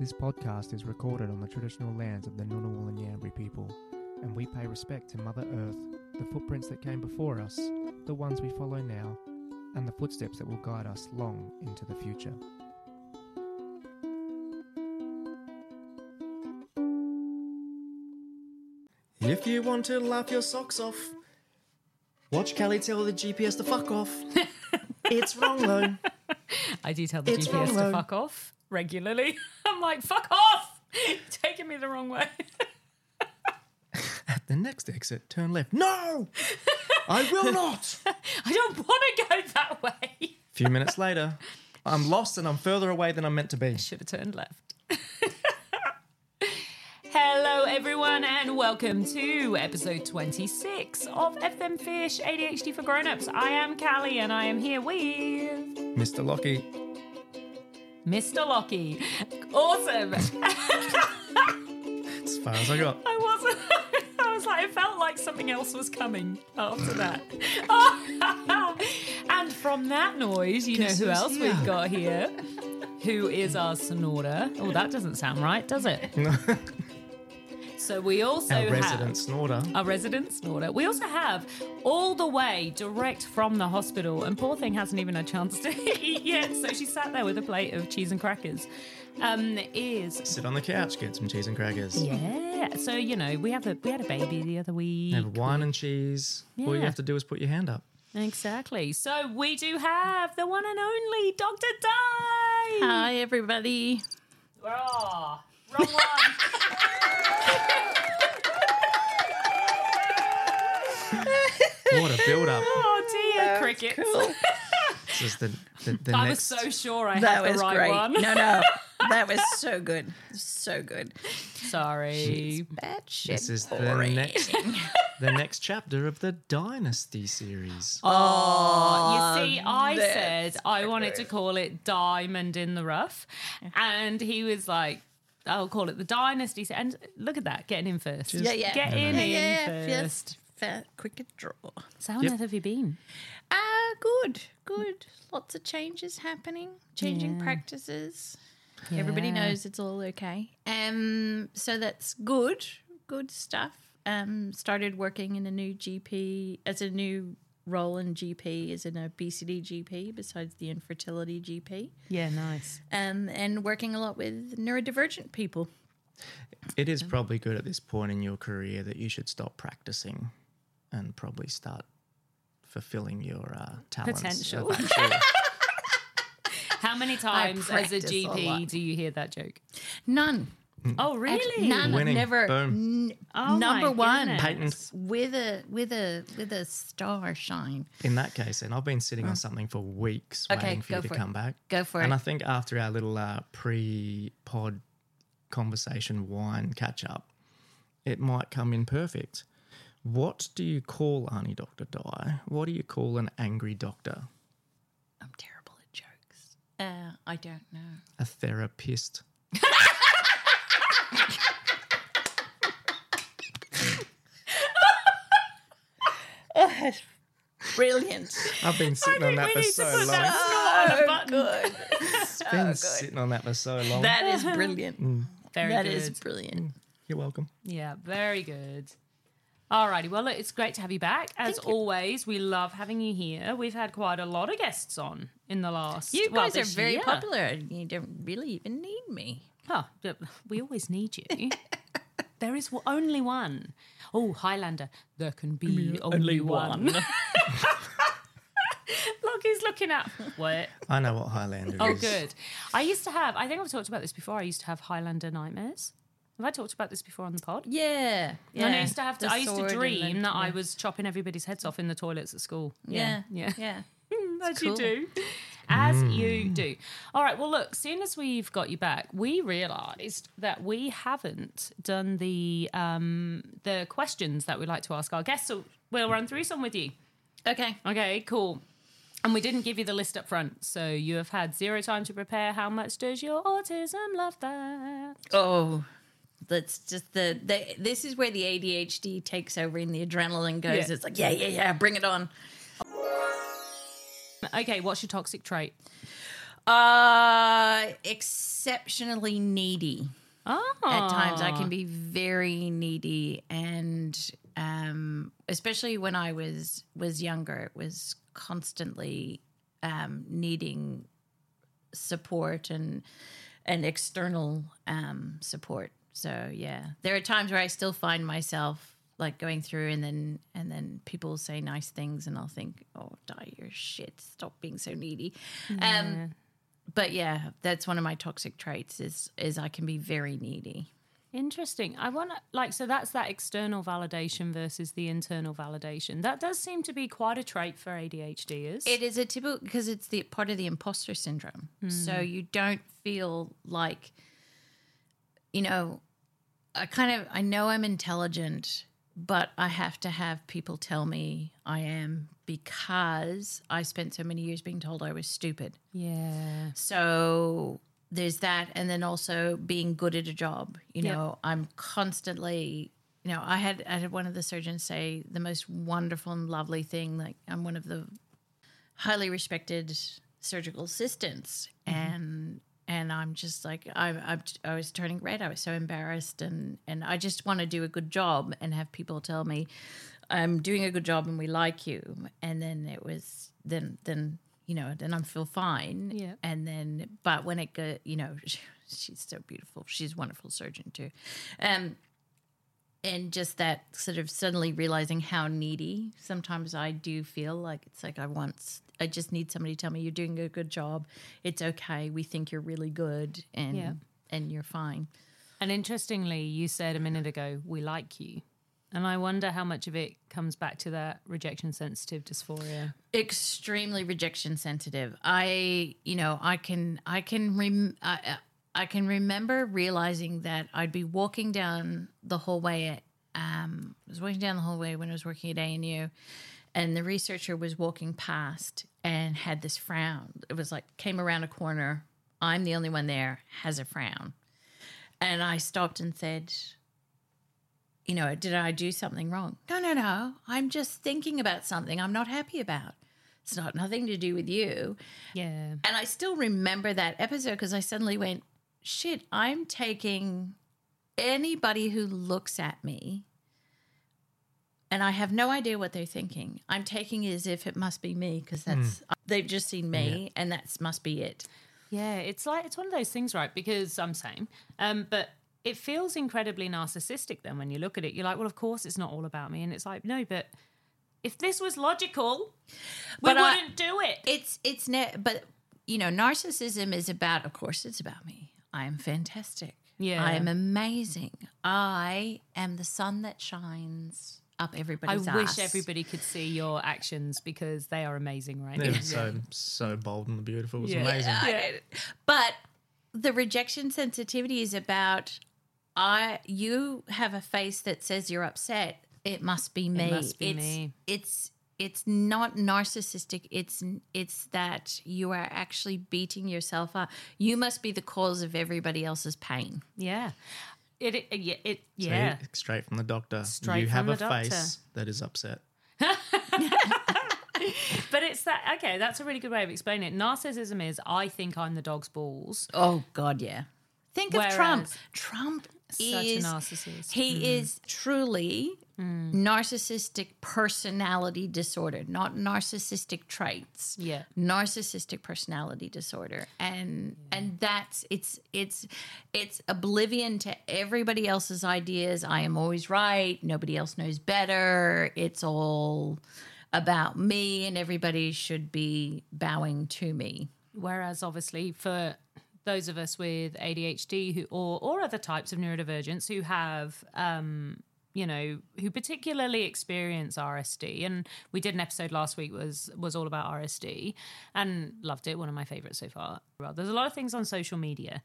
This podcast is recorded on the traditional lands of the Ngunnawal and Ngambri people, and we pay respect to Mother Earth, the footprints that came before us, the ones we follow now, and the footsteps that will guide us long into the future. If you want to laugh your socks off, watch Kelly tell the GPS to fuck off. it's wrong though. I do tell the It's GPS wrong, to though. fuck off regularly. I'm like, fuck off! Taking me the wrong way. At the next exit, turn left. No! I will not! I don't want to go that way. A few minutes later, I'm lost and I'm further away than I'm meant to be. Should have turned left. Hello, everyone, and welcome to episode 26 of F Them Fish ADHD for Grown-Ups. I am Callie, and I am here with Mr. Lockie, Mr. Lockie. Awesome. as far as I got. I wasn't. I was like, it felt like something else was coming after that. and from that noise, you know who else here? we've got here? Who is our snorter? Oh, that doesn't sound right, does it? So we also Our have resident snorter. our resident snorter. We also have all the way direct from the hospital, and poor thing hasn't even had a chance to eat yet. So she sat there with a plate of cheese and crackers. Um, is Sit on the couch, get some cheese and crackers. yeah. So you know, we have a we had a baby the other week. Have wine and cheese. All you have to do is put your hand up. Exactly. So we do have the one and only Dr. Di. Hi, everybody. Oh, wrong one. What a build up. oh dear, crickets. This is the, the, the I next. was so sure I That had the right great. one. No, no, that was so good, so good. Sorry. That shit. This is the next, the next chapter of the Dynasty series. Oh, you see, I said I wanted to call it Diamond in the Rough, and he was like, "I'll call it the Dynasty." And look at that, getting in first. Yeah, yeah. Getting yeah, in yeah, first. First, fat, quick draw. So how Yep. have you been? Ah, good, good. Lots of changes happening, changing Yeah. practices. Everybody knows it's all okay. Um, so that's good, good stuff. Um, started working in a new GP as a new role in GP as in a BCD GP besides the infertility GP. Yeah, nice. um, and working a lot with neurodivergent people. It is probably good at this point in your career that you should stop practicing and probably start fulfilling your uh, talents. Potential. How many times as a practice a GP do you hear that joke? None. Oh, really? None. Winning. Never. Boom. n- Oh, number one. goodness. Patent. With a with a with a star shine. in that case, and I've been sitting on something for weeks Okay, waiting for you go to it. come back. Go for and it. And I think after our little uh, pre-pod conversation wine catch up, it might come in perfect. What do you call Arnie Doctor Di? What do you call an angry doctor? I'm terrible at jokes. Uh, I don't know. A therapist. Brilliant. I've been sitting on that for so long. that snort on a button. good. been sitting on that for so long. That is brilliant. Mm. Very That good. is brilliant. Mm. You're welcome. Yeah, very good. Alrighty, well, look, it's great to have you back. As always, we love having you here. We've had quite a lot of guests on in the last. You well, guys are very year. popular. You don't really even need me. Huh, yeah, we always need you. there is only one. Oh, Highlander, there can be only, one. Look, he's looking at what? I know what Highlander Oh, is. Oh, good. I used to have. I think I've talked about this before. I used to have Highlander nightmares. Have I talked about this before on the pod? Yeah. Yeah. And I used to have to. The I used to dream the- that I was chopping everybody's heads off in the toilets at school. Yeah. yeah, Yeah. as cool. you do, as you do. All right. Well, look. Soon as we've got you back, we realised that we haven't done the um, the questions that we like to ask our guests. So we'll run through some with you. Okay. Okay. Cool. And we didn't give you the list up front, so you have had zero time to prepare. How much does your autism love that? Oh, that's just the, the this is where the ADHD takes over and the adrenaline goes. Yeah. It's like, yeah, yeah, yeah, bring it on. Okay, what's your toxic trait? Uh, exceptionally needy. Oh, At times, I can be very needy, and um, especially when I was was younger, it was constantly um, needing support and and external um, support. So yeah, there are times where I still find myself like going through and then and then people say nice things and I'll think, oh, die your shit, stop being so needy. Um, but yeah, that's one of my toxic traits is is I can be very needy. Interesting. I want to like so that's that external validation versus the internal validation. That does seem to be quite a trait for ADHDers. It is a typical because it's the part of the imposter syndrome. So you don't feel like, you know, I kind of I know I'm intelligent, but I have to have people tell me I am because I spent so many years being told I was stupid. yeah. So there's that, and then also being good at a job. You Yep. know, I'm constantly. You know, I had I had one of the surgeons say the most wonderful and lovely thing. Like I'm one of the highly respected surgical assistants, and and I'm just like I I, I was turning red. I was so embarrassed, and and I just want to do a good job and have people tell me I'm doing a good job and we like you. And then it was then then you know then I feel fine. Yeah. And then but when it go you know she's so beautiful. She's a wonderful surgeon too. Um and just that sort of suddenly realizing how needy sometimes I do feel like it's like I want I just need somebody to tell me you're doing a good job. It's okay. We think you're really good and Yeah. and you're fine. And interestingly, you said a minute ago, we like you. And I wonder how much of it comes back to that rejection sensitive dysphoria. extremely rejection sensitive. I, you know, I can, I can, rem- I, I can remember realizing that I'd be walking down the hallway. At, um, I was walking down the hallway when I was working at ANU, and the researcher was walking past and had this frown. It was like came around a corner. I'm the only one there. Has a frown, and I stopped and said, you know, did I do something wrong? No, no, no. I'm just thinking about something I'm not happy about. It's not nothing to do with you. Yeah. And I still remember that episode because I suddenly went, shit, I'm taking anybody who looks at me and I have no idea what they're thinking. I'm taking it as if it must be me because that's, they've just seen me and that must be it. Yeah, it's like it's one of those things, right? Because I'm same, um, but it feels incredibly narcissistic. Then when you look at it, you're like, well, of course it's not all about me, and it's like, no, but if this was logical, we But wouldn't do it. It's, it's, ne- but you know, narcissism is about, of course, it's about me. I am fantastic. Yeah. I am amazing. I am the sun that shines up I everybody's wish ass. everybody could see your actions because they are amazing right They're now. so so bold and beautiful. It's Yeah. amazing. I- but the rejection sensitivity is about I you have a face that says you're upset. It must be me. must be it's, me. It's it's not narcissistic. It's it's that you are actually beating yourself up. You must be the cause of everybody else's pain. Yeah. It, it, yeah, it, See, yeah. straight from the doctor. Straight you have from a doctor. face that is upset. But it's that, okay, that's a really good way of explaining it. Narcissism is, I think I'm the dog's balls. Oh God, yeah. Think of Trump. Trump Such is a narcissist. He mm. is truly narcissistic personality disorder, not narcissistic traits. Yeah. Narcissistic personality disorder. And and that's it's it's it's oblivion to everybody else's ideas. I am always right. Nobody else knows better. It's all about me and everybody should be bowing to me. Whereas, obviously, for those of us with ADHD who, or, or other types of neurodivergence who have, um, you know, who particularly experience RSD, and we did an episode last week was was all about RSD, and loved it. One of my favorites so far. There's a lot of things on social media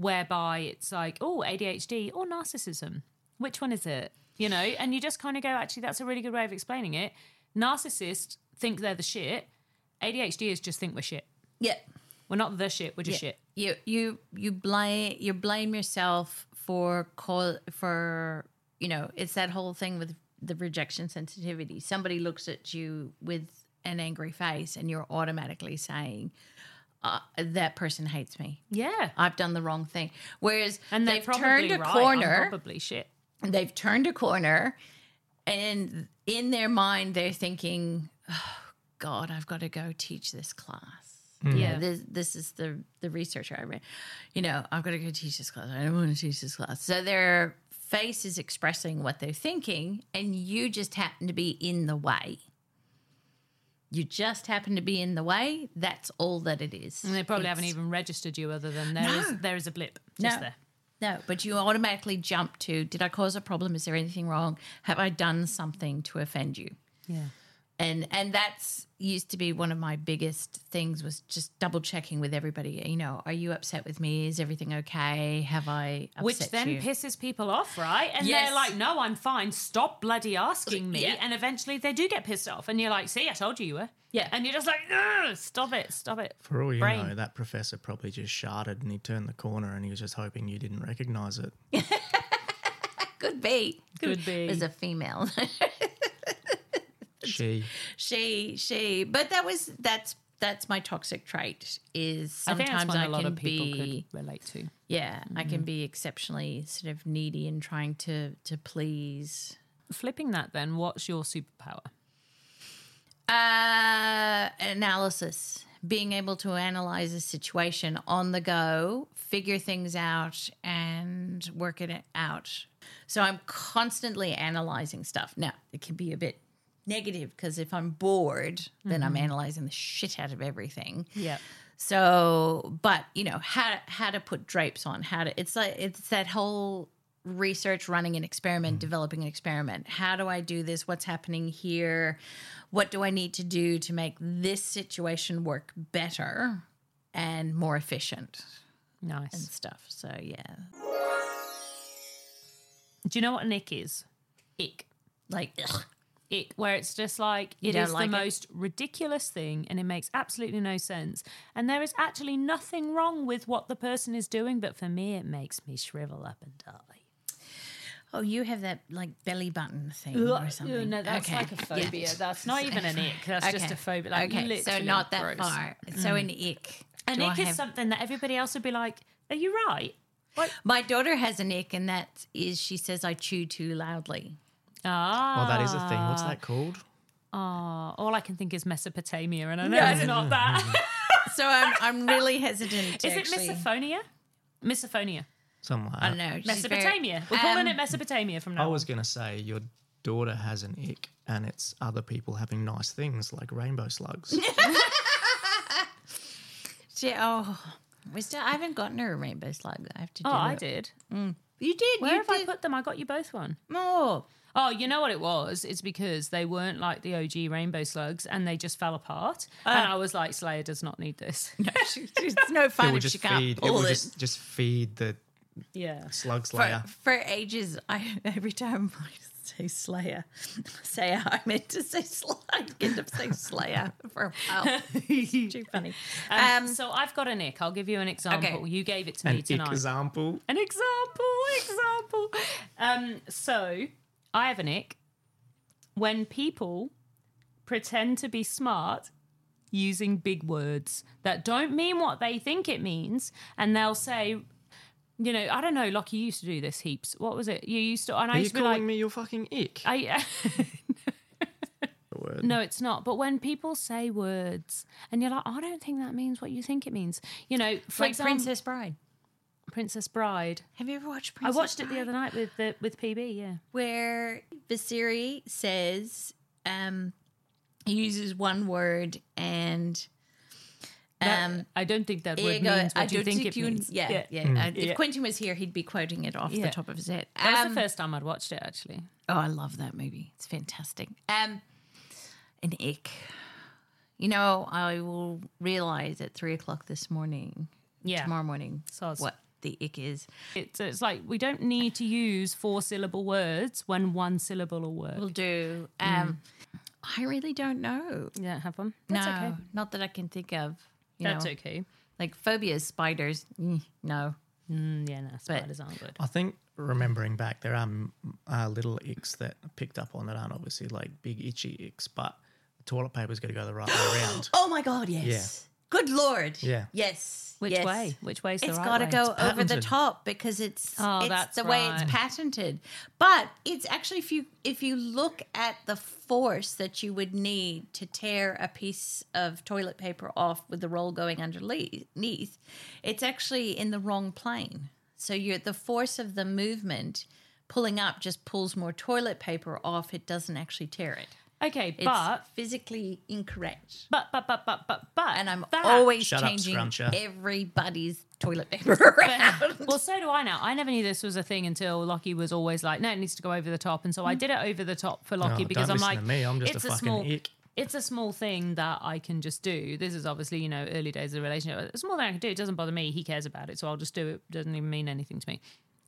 whereby it's like, oh, ADHD or narcissism. Which one is it? You know, and you just kind of go, actually, that's a really good way of explaining it. Narcissists think they're the shit. ADHD is just think we're shit. Yeah. We're not the shit. We're just shit. You you you blame you blame yourself for call for you know it's that whole thing with the rejection sensitivity. Somebody looks at you with an angry face, and you're automatically saying, uh, that person hates me. Yeah. I've done the wrong thing. Whereas And they've turned a right. I'm corner. probably shit. they've turned a corner and in their mind they're thinking oh, god i've got to go teach this class Mm. Yeah. yeah this, this is the the researcher i read you know i've got to go teach this class i don't want to teach this class so their face is expressing what they're thinking and you just happen to be in the way you just happen to be in the way that's all that it is And they probably It's- haven't even registered you other than there is No. there is a blip just No. there. No, but you automatically jump to did I cause a problem? Is there anything wrong? Have I done something to offend you? Yeah. And and that's used to be one of my biggest things was just double checking with everybody. You know, are you upset with me? Is everything okay? Have I upset Which then you? pisses people off, right? And Yes. they're like, no, I'm fine. Stop bloody asking me. Yeah. And eventually they do get pissed off. And you're like, see, I told you you were. Yeah. And you're just like, stop it, stop it. For all you Brain. know, that professor probably just sharted and he turned the corner and he was just hoping you didn't recognize it. Could be. Could be. As a female. She. she she but that was that's that's my toxic trait is I think sometimes I, lot can of people be could relate to. yeah I can be exceptionally sort of needy and trying to to please Flipping that then, what's your superpower? Uh, analysis, being able to analyze a situation on the go, figure things out, and work it out. So I'm constantly analyzing stuff. Now, it can be a bit negative because if I'm bored, then I'm mm-hmm. analyzing the shit out of everything. Yeah. So, but you know how how to put drapes on, how to it's like it's that whole research, running an experiment, mm. developing an experiment. How do I do this? What's happening here? What do I need to do to make this situation work better and more efficient Nice and stuff? So yeah, Do you know what an ick is? Ick. like ugh. Ick, where it's just like it is like the it? most ridiculous thing and it makes absolutely no sense. And there is actually nothing wrong with what the person is doing, but for me, it makes me shrivel up and die. oh, you have that like belly button thing or something. No, that's Okay. like a Yeah. phobia. That's not even an ick. That's just a phobia. Like, okay, so not that gross. far. So an mm. ick. An Do I ick is have- something that everybody else would be like, "Are you right?" Like, My daughter has an ick, and that is she says I chew too loudly. Ah, Oh, that is a thing. What's that called? Ah, all I can think is Mesopotamia, and I know it's not that. So I'm I'm really hesitant. To is it actually, misophonia? Misophonia. Somewhere. I don't know. Mesopotamia. very- We're calling Um, it Mesopotamia from now. I was going to say your daughter has an ick and it's other people having nice things like rainbow slugs. She, oh, we still. I haven't gotten her a rainbow slug. I have to. Do Oh, I it. did. You did. Where you have I put them? I got you both one. Oh, Oh, you know what it was? It's because they weren't like the OG rainbow slugs and they just fell apart. and I was like, Slayer does not need this. no, she, it's no it fun will if just she can't feed. It will it. just just feed the yeah. slug for, slayer. for ages, I every time I say Slayer, say I meant to say Slayer. I end up saying Slayer for a while. It's too funny. Um, Um, so I've got an ick. I'll give you an example. You gave it to me tonight. An tonight. example. An example, example. Um, so I have an ick when people pretend to be smart using big words that don't mean what they think it means, and they'll say, you know, I don't know, like you used to do this heaps. What was it? You used to, and I Are you used to be calling like, me your fucking ick? I. word? No, it's not. But when people say words and you're like, I don't think that means what you think it means. You know, for like example, Princess Bride. Princess Bride. Have you ever watched Princess I Princess watched it the other night with the with PB. Yeah. where Vizzini says um, he uses one word and That- um, I don't think that here word you go. means what I you don't think it you- means. Yeah, yeah. Hmm. Uh, if Yeah. Quentin was here, he'd be quoting it off Yeah. the top of his head. That was Um, the first time I'd watched it actually. Oh, I love that movie. It's fantastic. Um, an ick. You know, I will realize at three o'clock this morning, Yeah. tomorrow morning, Soz. what the ick is. It's it's like we don't need to use four syllable words when one syllable will work. Will do. Um, I really don't know. you don't have one? That's no, okay. not that I can think of. You That's know, okay. like phobias, spiders. mm, no, Mm, yeah, no, spiders aren't good. I think remembering back, there are mm, uh, little icks that I picked up on that aren't obviously like big itchy icks, but toilet paper's got to go the right way around. Oh my god, yes. Good lord. Yeah. Yes. Which yes. way? Which way's the It's right got to way? go It's over the top because it's Oh, it's that's the way right. it's patented. But it's actually if you if you look at the force that you would need to tear a piece of toilet paper off with the roll going underneath, it's actually in the wrong plane. So you're the force of the movement pulling up just pulls more toilet paper off. It doesn't actually tear it. Okay, It's but physically incorrect. but but but but but but And I'm that- always Shut up, changing scruncher. everybody's toilet paper around. well, so do I now. I never knew this was a thing until Lockie was always like, "No, it needs to go over the top," and so I mm. did it over the top for Lockie Oh, because don't I'm like, to me. I'm just a it's fucking small, ick. It's a small thing that I can just do. This is obviously, you know, early days of the relationship. A small thing I can do. It doesn't bother me. He cares about it, so I'll just do it. Doesn't even mean anything to me.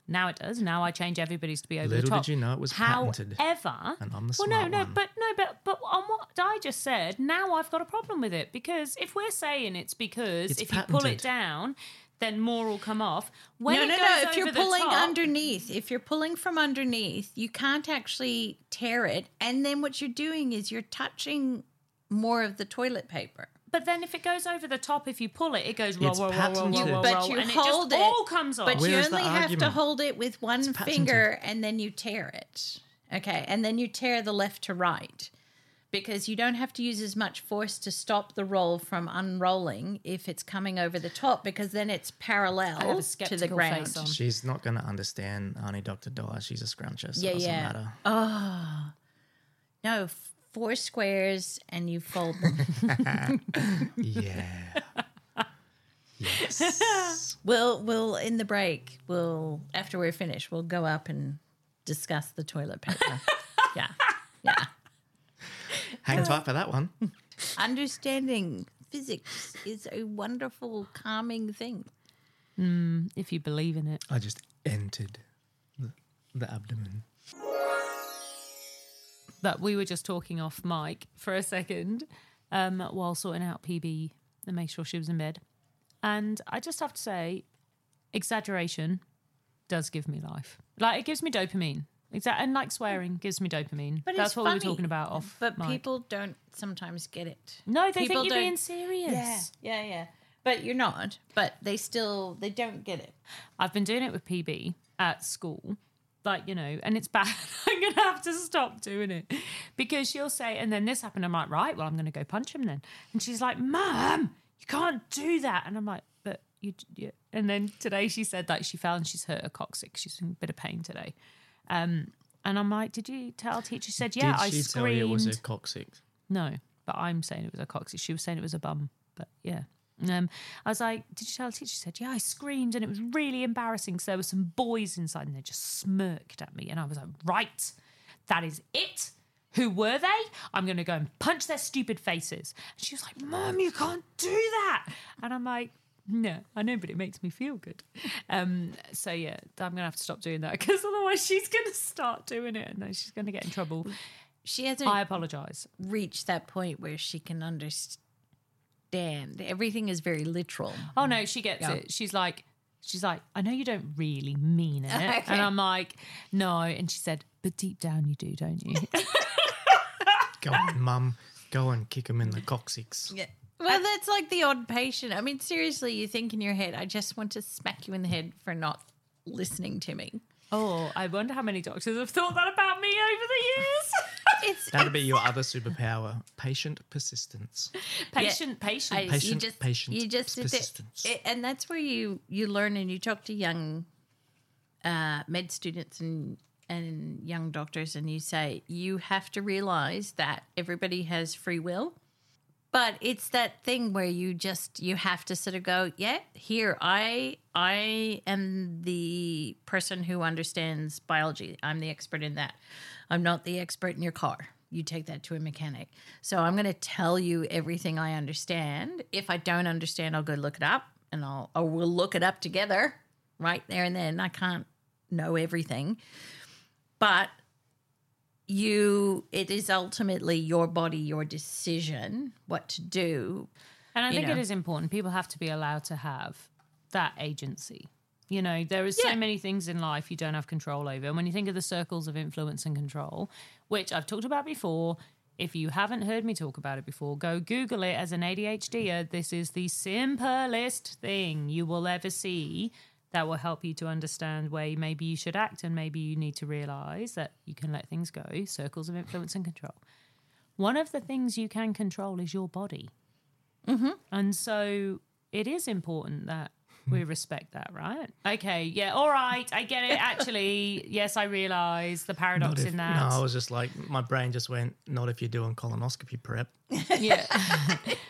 Now it does. Now I change everybody's to be over the Little top. did you know it was patented. However, And I'm the well, no, no, one. but no, but but on what I just said, now I've got a problem with it because if we're saying it's because It's if you pull it down, then more will come off. When no, it no, goes no. If you're pulling top- underneath, if you're pulling from underneath, you can't actually tear it. And then what you're doing is you're touching more of the toilet paper. But then if it goes over the top, if you pull it, it goes roll, It's roll, roll, roll, roll, patented. roll, But roll, you and hold it it, all comes off. But Where's you only have to hold it with one finger and then you tear it. Okay. And then you tear the left to right. Because you don't have to use as much force to stop the roll from unrolling if it's coming over the top, because then it's parallel to the ground. face on. She's not going to understand Auntie Dr. Di. She's a scruncher, so Yeah, it doesn't yeah. matter. Oh, no, four squares and you fold them. Yeah. yes. we'll, we'll, in the break, we'll, after we're finished, we'll go up and discuss the toilet paper. yeah. Yeah. Hang tight for that one. Understanding physics is a wonderful, calming thing. Mm, if you believe in it. I just entered the, the abdomen. But we were just talking off mic for a second um, while sorting out PB and make sure she was in bed. And I just have to say, exaggeration does give me life. Like it gives me dopamine. Exa- and like swearing gives me dopamine. But That's what we were talking about off. But mic. people don't sometimes get it. no, they people think you're don't- being serious. Yeah, yeah, yeah. But you're not. But they still, they don't get it. I've been doing it with PB at school, like, you know, and it's bad. I'm going to have to stop doing it because she'll say, and then this happened. I'm like, right, well, I'm going to go punch him then. And she's like, Mum, you can't do that. And I'm like, but you, yeah. And then today she said that she fell and she's hurt her coccyx. She's in a bit of pain today. Um, and I'm like, did you tell teacher? She said, yeah, Did I she screamed. tell you it was a coccyx? No, but I'm saying it was a coccyx. She was saying it was a bum, but yeah. Um, I was like, "Did you tell the teacher?" She said, "Yeah, I screamed, and it was really embarrassing." So there were some boys inside, and they just smirked at me, and I was like, "Right, that is it." Who were they? I'm going to go and punch their stupid faces. And she was like, Mom, you can't do that. And I'm like, No, I know, but it makes me feel good. Um, so, yeah, I'm going to have to stop doing that because otherwise she's going to start doing it and then she's going to get in trouble. She hasn't I apologize. reached that point where she can understand. Everything is very literal. Oh no, she gets Yeah. it. She's like, she's like, I know you don't really mean it, Okay. and I'm like, no. And she said, but deep down you do, don't you? Go on, mum. Go and kick him in the coccyx. Yeah. Well, that's like the odd patient. I mean, seriously, you think in your head, I just want to smack you in the head for not listening to me. oh, I wonder how many doctors have thought that about me over the years. It's That'd be your other superpower patient persistence. patient, patient. I- Patient, you just, patient you just persistence. it- and that's where you you learn and you talk to young uh, med students and and young doctors, and you say you have to realize that everybody has free will. But it's that thing where you just you have to sort of go, yeah, here I I am the person who understands biology. I'm the expert in that. I'm not the expert in your car. You take that to a mechanic. So I'm going to tell you everything I understand. If I don't understand, I'll go look it up and I'll or we'll look it up together right there and then. I can't know everything. But you it is ultimately your body, your decision what to do. And I think know. it is important. People have to be allowed to have that agency. You know, there is Yeah. so many things in life you don't have control over. And when you think of the circles of influence and control, which I've talked about before, if you haven't heard me talk about it before, go Google it as an ADHDer. This is the simplest thing you will ever see that will help you to understand where maybe you should act and maybe you need to realize that you can let things go. Circles of influence and control. One of the things you can control is your body. Mm-hmm. And so it is important that we respect that, right? Okay, yeah, all right, I get it. Actually, yes, I realise the paradox if- in that. No, I was just like, my brain just went, not if you're doing colonoscopy prep. Yeah.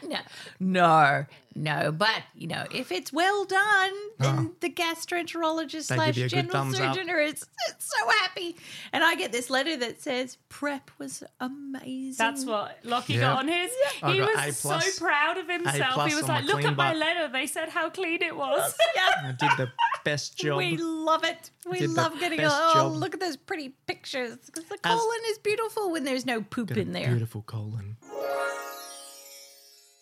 No, no, no. But you know, if it's well done, then the gastroenterologist They slash give you a good general thumbs up. surgeon is, is so happy. And I get this letter that says prep was amazing. That's what Lockie Yeah. got on his. I He got was A so proud of himself. plus He was on like, "Look clean at my butt." letter. They said how clean it was." Yeah. I did the best job. We love it. We Did the love getting best oh job. look at those pretty pictures because the As- colon is beautiful when there's no poop Got a in there. Beautiful colon.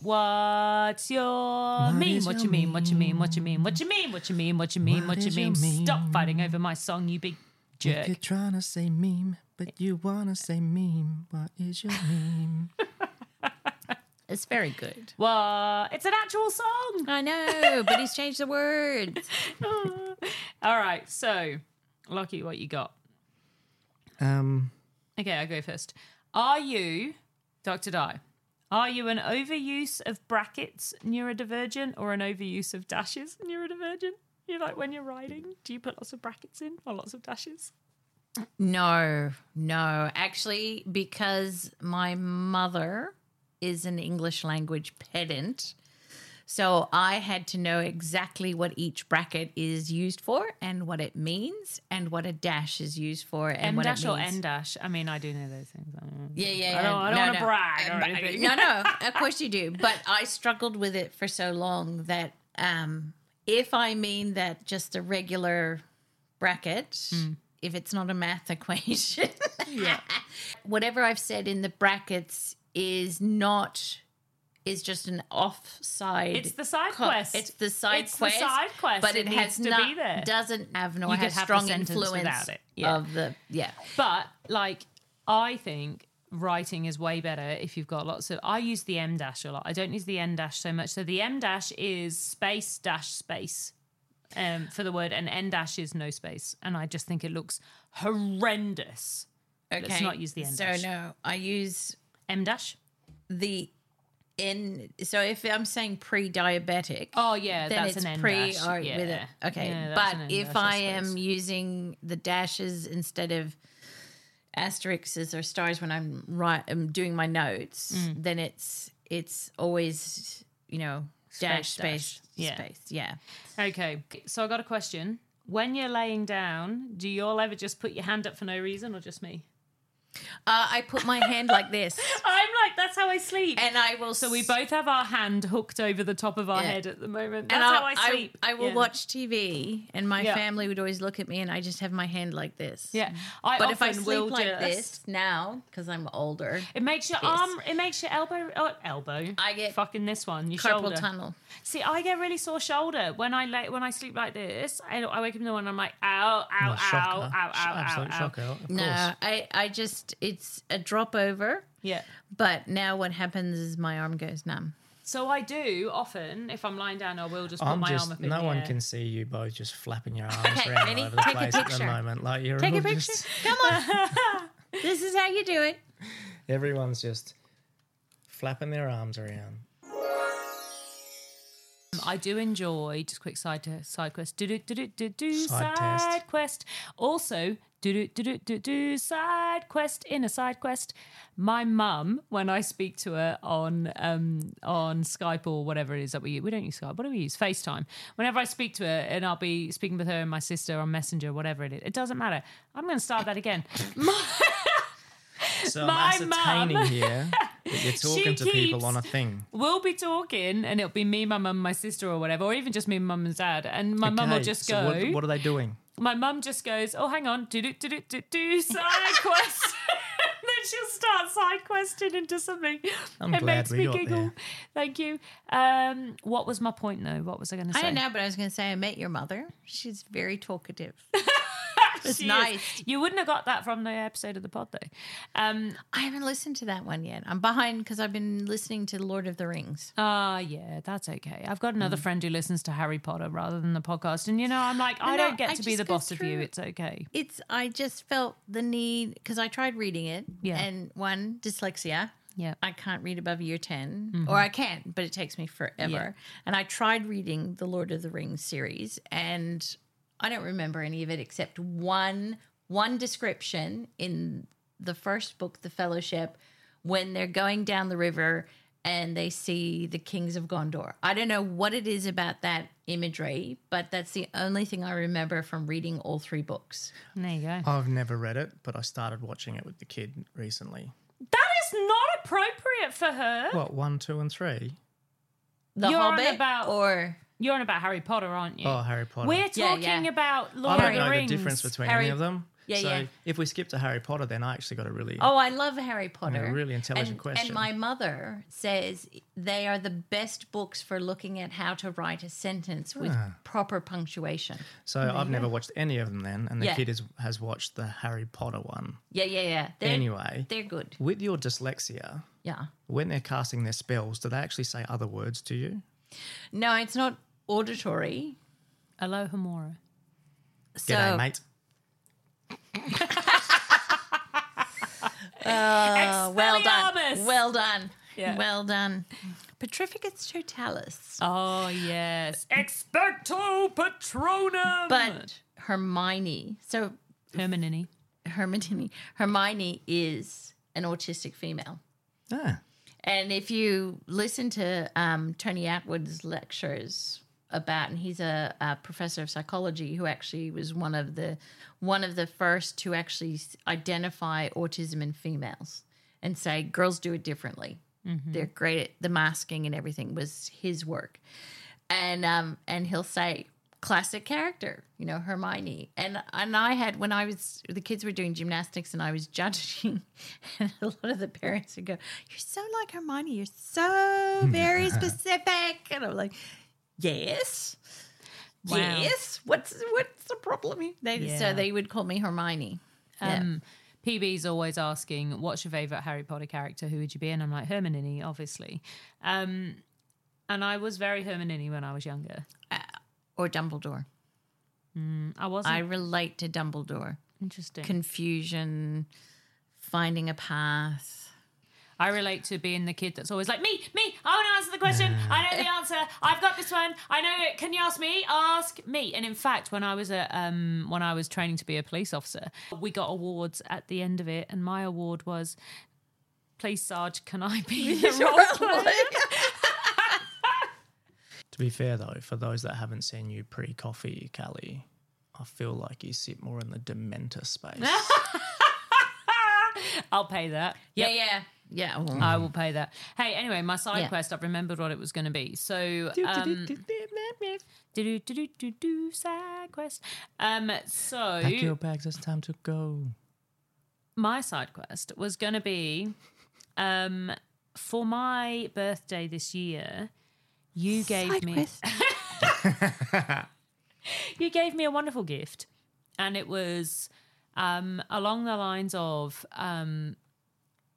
What's your mean? is What you mean? What you mean? What you mean? What you mean? What you mean? What you mean? What you mean? Stop fighting over my song, you big jerk. You're trying to say meme, but you want to say meme. What is your meme? It's very good. What? It's an actual song. I know, but he's changed the words. All right, so Lucky, what you got? um, Okay, I go first. Are you, Dr. Di, are you an overuse of brackets neurodivergent or an overuse of dashes neurodivergent? You like when you're writing, do you put lots of brackets in or lots of dashes? No, no. Actually, because my mother is an English language pedant. So I had to know exactly what each bracket is used for and what it means and what a dash is used for and M what dash it or means. N dash? I mean, I do know those things. Know. Yeah, yeah, I don't. I don't No, want to no. brag or Um, anything. No, no, of course you do. But I struggled with it for so long that um, if I mean that just a regular bracket, Hmm. if it's not a math equation, Yeah. whatever I've said in the brackets is not is just an offside. It's the side co- quest. It's the side It's the quest. side quest. But It it, has not doesn't have nor You has have strong influence without it. Yeah. of the yeah. But like, I think writing is way better if you've got lots of. I use the M dash a lot. I don't use the N dash so much. So the M dash is space dash space um, for the word, and N dash is no space. And I just think it looks horrendous. Okay. Let's not use the N dash. So no, I use M dash. the in so if I'm saying pre-diabetic, Oh yeah, then that's it's an pre dash. or yeah. with it. Okay, Yeah, but if dash, I suppose. am using the dashes instead of asterisks or stars when I'm right, I'm doing my notes, Mm. then it's it's always you know dash Space, space dash. Yeah. space. Yeah. Okay, so I got a question. When you're laying down, do you all ever just put your hand up for no reason, or just me? Uh, I put my hand like this, I'm like, that's how I sleep. and I will. So we both have our hand hooked over the top of our Yeah. head at the moment. That's and how I'll- I sleep. I, will Yeah. watch TV, and my Yeah. family would always look at me, and I just have my hand like this. Yeah, I But if I sleep will like just- this now, because I'm older, it makes your Yes. arm. It makes your elbow. Oh, elbow. I get fucking this one. Your carpal shoulder. tunnel. See, I get really sore shoulder when I lay, when I sleep like this. I, I wake up in the morning. I'm like, ow, ow, oh, ow, shocker. ow, ow, ow, ow. No. I, I just it's a drop over. Yeah. But now what happens is my arm goes numb. So I do often, if I'm lying down, I will just put I'm my just arm up in no the one air. can see you both just flapping your arms around ready? all over the place at the moment. Like you're Take a picture. just- Come on. this is how you do it. everyone's just flapping their arms around. I do enjoy just quick side to side quest. Do do do do do do Side side quest. Also do do do do do do side quest in a side quest. My mum, when I speak to her on um on Skype or whatever it is that we use, we don't use Skype. What do we use? FaceTime. Whenever I speak to her and I'll be speaking with her and my sister on Messenger, whatever it is, it doesn't matter. I'm going to start that again. So My I'm mum- here you're talking to people on a thing. We'll be talking, and it'll be me, my mum, my sister, or whatever, or even just me, mum, and dad. And my mum will just so go. What, what are they doing? my mum just goes, "Oh, hang on, do do do do do do side quest." and then she'll start side questing into something. I'm it glad makes we me got giggle. there. Thank you. Um, what was my point though? What was I going to say? I don't know, but I was going to say I met your mother. She's very talkative. was She is. nice. You wouldn't have got that from the episode of the pod, though. Um, I haven't listened to that one yet. I'm behind because I've been listening to Lord of the Rings. Ah, yeah, that's okay. I've got another friend who listens to Harry Potter rather than the podcast, and you know, I'm like, I No, don't get I to be the boss of you. It's okay. It's I just felt the need because I tried reading it. Yeah. And one dyslexia. Yeah. I can't read above year 10 or I can, but it takes me forever. Yeah. And I tried reading the Lord of the Rings series and I don't remember any of it except one one description in the first book, The Fellowship, when they're going down the river and they see the kings of Gondor. I don't know what it is about that imagery, but that's the only thing I remember from reading all three books. There you go. I've never read it, but I started watching it with the kid recently. That is not appropriate for her. What, one, two, and three? The You're Hobbit about- or You're on about Harry Potter, aren't you? Oh, Harry Potter. We're Yeah, talking yeah. about I Lord don't of the know Rings. the difference between Harry- any of them. Yeah, so yeah. if we skip to Harry Potter, then I actually got a really. Oh, I love Harry Potter. really intelligent and, question. And my mother says they are the best books for looking at how to write a sentence with Ah. proper punctuation. so I've never watched any of them then, and the Yeah. kid is, has watched the Harry Potter one. Yeah, yeah, yeah. They're, Anyway, they're good. with your dyslexia, Yeah. when they're casting their spells, do they actually say other words to you? No, it's not auditory. Alohomora. So, G'day, mate. uh, well done. Well done. Yeah. Well done. Petrificus totalus. Oh yes, expecto patronum. But Hermione, so Hermione. Hermione, Hermione is an autistic female. Ah, And if you listen to um, Tony Attwood's lectures about, and he's a, a professor of psychology who actually was one of the one of the first to actually identify autism in females and say girls do it differently. They're great at the masking and everything was his work, and um, and he'll say classic character, you know Hermione, and and I had when I was the kids were doing gymnastics and I was judging, and a lot of the parents would go, "You're so like Hermione. You're so very specific," and I'm like, "Yes." Wow. Yes. What's what's the problem? here? They Yeah. so they would call me Hermione. Yeah. Um, PB's always asking, "What's your favorite Harry Potter character? Who would you be?" And I'm like, Hermione, obviously. Um, and I was very Hermione when I was younger. or Dumbledore. I wasn't I relate to Dumbledore. interesting. Confusion, finding a path. I relate to being the kid that's always like, me, me, I want to answer the question. I know the answer. I've got this one. I know it. Can you ask me? Ask me. And in fact, when I was a, um, when I was training to be a police officer, we got awards at the end of it, and my award was, Police Sarge, can I be the role player? to be fair though, for those that haven't seen you pre-coffee, Callie, I feel like you sit more in the Dementor space. I'll pay that. Yeah, yeah, yeah. Well, I will pay that. Hey, anyway, my side Yeah. quest, I've remembered what it was going to be. So, um, do do do do do side quest. Um, so Pack your bags, it's time to go. my side quest was going to be um for my birthday this year you gave Side me quest. you gave me a wonderful gift and it was um along the lines of um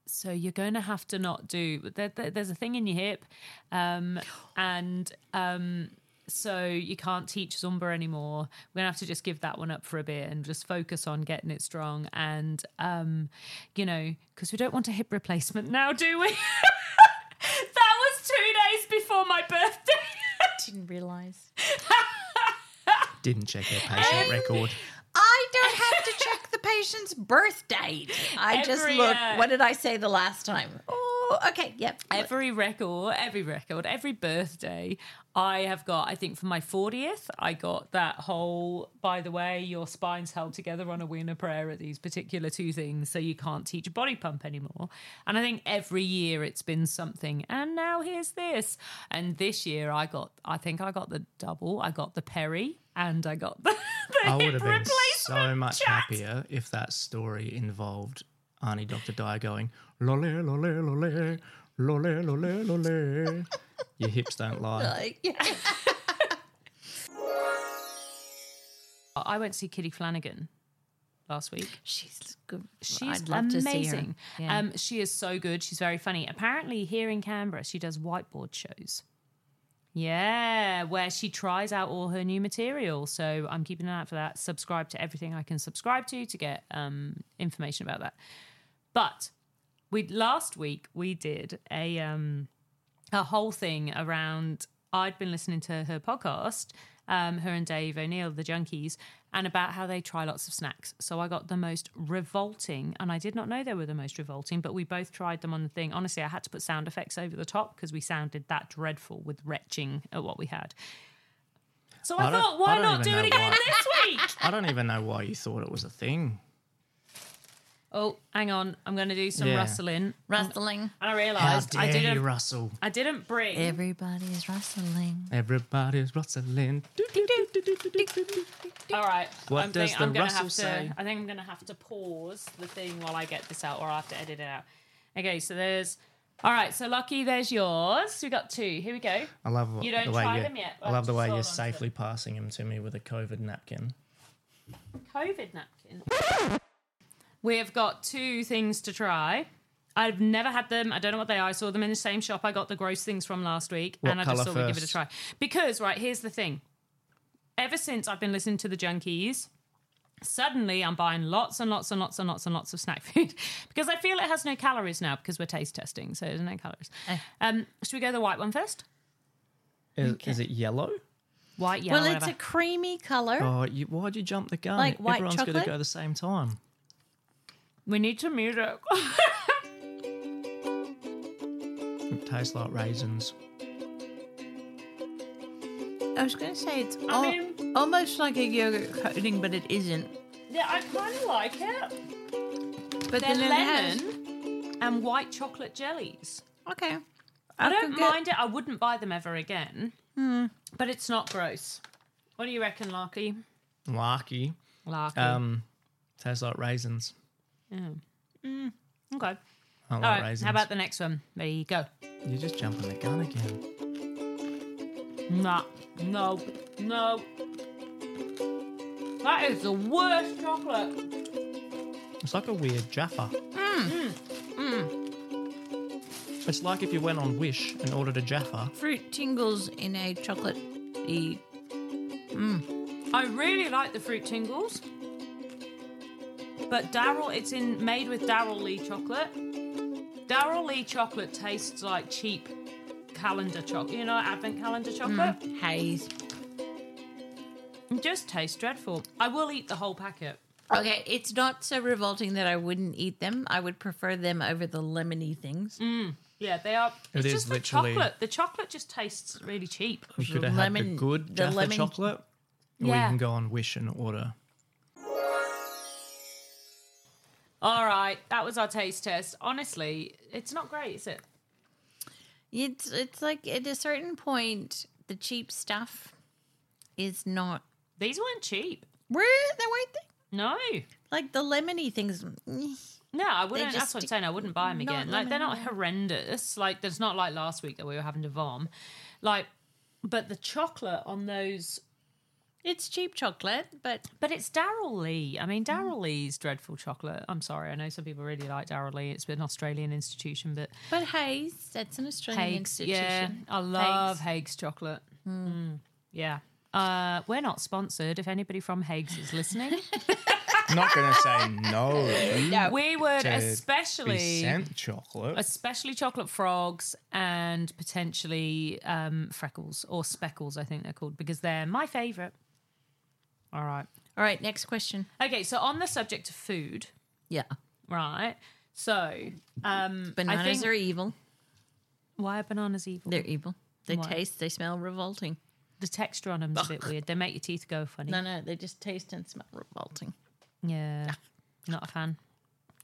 so you're going to have to not do there, there- there's a thing in your hip um and um so you can't teach Zumba anymore. We're gonna have to just give that one up for a bit and just focus on getting it strong. And um, you know, because we don't want a hip replacement now, do we? that was two days before my birthday. Didn't realize. Didn't check their patient record. I don't have to check the patient's birth date. I just look. uh, what did I say the last time? Oh, okay. Yep. every record, every record, every birthday, I have got, I think for my 40th, I got that whole, by the way, your spine's held together on a winner prayer at these particular two things, so you can't teach a body pump anymore. And I think every year it's been something. And now here's this. And this year I got, I think I got the double, I got the Perry, and I got the, the I would have been replacement so much chat. happier if that story involved Arnie Dr. Dyer going, lole, lole, lole, lole, lole, lole. Your hips don't lie. Like, yeah. I went to see Kitty Flanagan last week. She's good. She's I'd love amazing. to see her. Yeah. Um, she is so good. She's very funny. Apparently, here in Canberra, she does whiteboard shows. Yeah, where she tries out all her new material. So I'm keeping an eye out for that. Subscribe to everything I can subscribe to to get um, information about that. But we last week we did a um, a whole thing around. I'd been listening to her podcast, um, her and Dave O'Neill, the Junkies, and about how they try lots of snacks. So I got the most revolting, and I did not know they were the most revolting, but we both tried them on the thing. Honestly, I had to put sound effects over the top because we sounded that dreadful with retching at what we had. So I, I thought, why I don't do it again why. this week? I don't even know why you thought it was a thing. Oh, hang on, I'm going to do some Yeah. rustling. Um, rustling. And I How realised I dare you, didn't. Russell? I didn't bring. Everybody's rustling. Everybody's rustling. All right. What I'm does think the I'm gonna Russell have to, say? I think I'm going to have to pause the thing while I get this out, or I have to edit it out. Okay, so there's. All right, so Lucky, there's yours. We got two. Here we go. I love You don't the way try you, them yet. I love the way Hold you're on to safely passing them to me with a COVID napkin. COVID napkin. We have got two things to try. I've never had them. I don't know what they are. I saw them in the same shop I got the gross things from last week, What and I just colour thought we'd give it a first? try. Because right here's the thing. Ever since I've been listening to the Junkies, suddenly I'm buying lots and lots and lots and lots and lots of snack food because I feel it has no calories now because we're taste testing, so there's no calories. Eh. Um, should we go the white one first? Is, is it yellow? White, yellow, well, it's whatever. a creamy color. Oh, you, why'd you jump the gun? Like white Everyone's going to chocolate? go the same time. We need some music. It tastes like raisins. I was going to say it's I al- mean- almost like a yogurt coating, but it isn't. yeah, I kind of like it. But They're then it has. lemon and white chocolate jellies. Okay. I, don't could get- mind it. I wouldn't buy them ever again. But it's not gross. What do you reckon, Larky? Larky. Larky. Um, tastes like raisins. Mm, okay. I like All right. raisins. How about the next one? There you go. You're just jumping the gun again. Nah. No. No. That is the worst chocolate. It's like a weird Jaffa. Mm. Mm. mm. It's like if you went on Wish and ordered a Jaffa. Fruit tingles in a chocolate I really like the fruit tingles. But Darrell, it's in made with Darrell Lea chocolate. Darrell Lea chocolate tastes like cheap calendar chocolate. You know, advent calendar chocolate. haze. It just tastes dreadful. I will eat the whole packet. Okay, it's not so revolting that I wouldn't eat them. I would prefer them over the lemony things. Mm, Yeah, they are. It It's is just the literally- chocolate. The chocolate just tastes really cheap. You could The have had the lemon- good the Jaffa lemon- chocolate. Or Yeah. you can go on Wish and order. All right, that was our taste test. Honestly, it's not great, is it? It's it's like at a certain point, the cheap stuff is not. These weren't cheap. Were they weren't they? No. Like the lemony things. eh. No, I wouldn't. just That's what I'm saying. I wouldn't buy them again. Like they're not horrendous. Like there's not like last week that we were having to vom. Like, but the chocolate on those. It's cheap chocolate, but But it's Darrell Lea. I mean, Darrell Lea's dreadful chocolate. I'm sorry. I know some people really like Darrell Lea. It's an Australian institution, but but Haigh's, that's an Australian Haigh's. Yeah. I love Haigh's. Haigh's chocolate. Mm, yeah. Uh, we're not sponsored. If anybody from Haigh's is listening, Not going to say no. we would To especially sent chocolate. especially chocolate frogs and potentially um, freckles or speckles, I think they're called, because they're my favorite. All right. All right, next question. Okay, so on the subject of food, Yeah, right? So, um, bananas I think, are evil. why are bananas evil? They're evil. They Why? taste. They smell revolting. The texture on them's a bit weird. They make your teeth go funny. No, no, they just taste and smell revolting. Yeah, not a fan.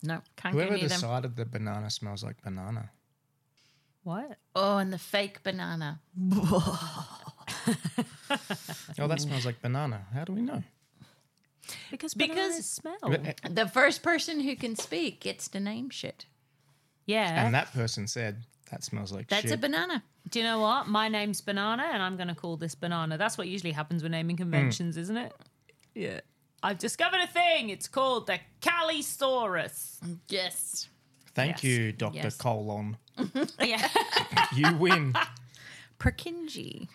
No, can't Whoever get near them. decided the banana smells like banana. What? Oh, and the fake banana. Oh, that smells like banana. How do we know? Because Because- smell. Uh, the first person who can speak gets to name shit. Yeah. And that person said that smells like That's shit. a banana. Do you know what? My name's Banana, and I'm going to call this Banana. That's what usually happens with naming conventions, hmm. isn't it? Yeah. I've discovered a thing. It's called the Callisaurus. Yes. Thank Yes. you, Dr. Yes. Colon. yeah. You win. Purkinje.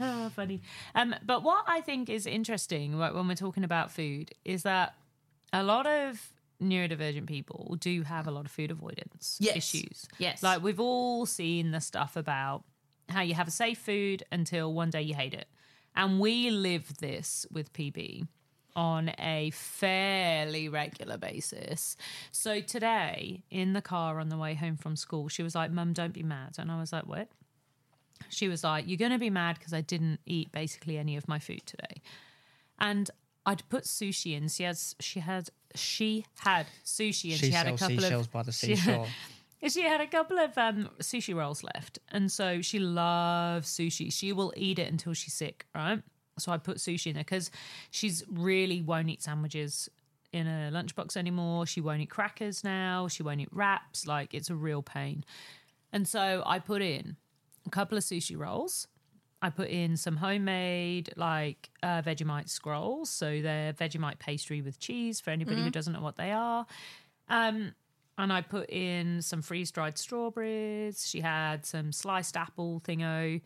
Oh, funny. Um, but what I think is interesting when we're talking about food is that a lot of neurodivergent people do have a lot of food avoidance Yes. issues. Yes. Like we've all seen the stuff about how you have a safe food until one day you hate it. And we live this with PB on a fairly regular basis. So today in the car on the way home from school, she was like, Mum, don't be mad. And I was like, What? She was like, You're going to be mad because I didn't eat basically any of my food today. And I'd put sushi in. She has, she had, she had sushi and she, She had a couple seashells of by the she- seashore. she had a couple of um, sushi rolls left, and so she loves sushi. She will eat it until she's sick, right? So I put sushi in there because she's really won't eat sandwiches in a lunchbox anymore. She won't eat crackers now. She won't eat wraps. Like it's a real pain. And so I put in a couple of sushi rolls. I put in some homemade like uh, Vegemite scrolls. So they're Vegemite pastry with cheese for anybody who doesn't know what they are. Um, and I put in some freeze dried strawberries. She had some sliced apple thingo,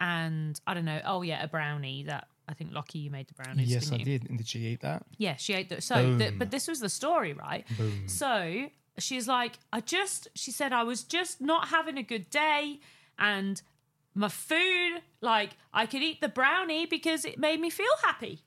and I don't know. Oh yeah, a brownie that I think Lockie you made the brownies. yes, didn't I you? did. And did she eat that? Yeah, she ate that. so. The, but this was the story, right? So she's like, I just. She said I was just not having a good day, and my food, like I could eat the brownie because it made me feel happy.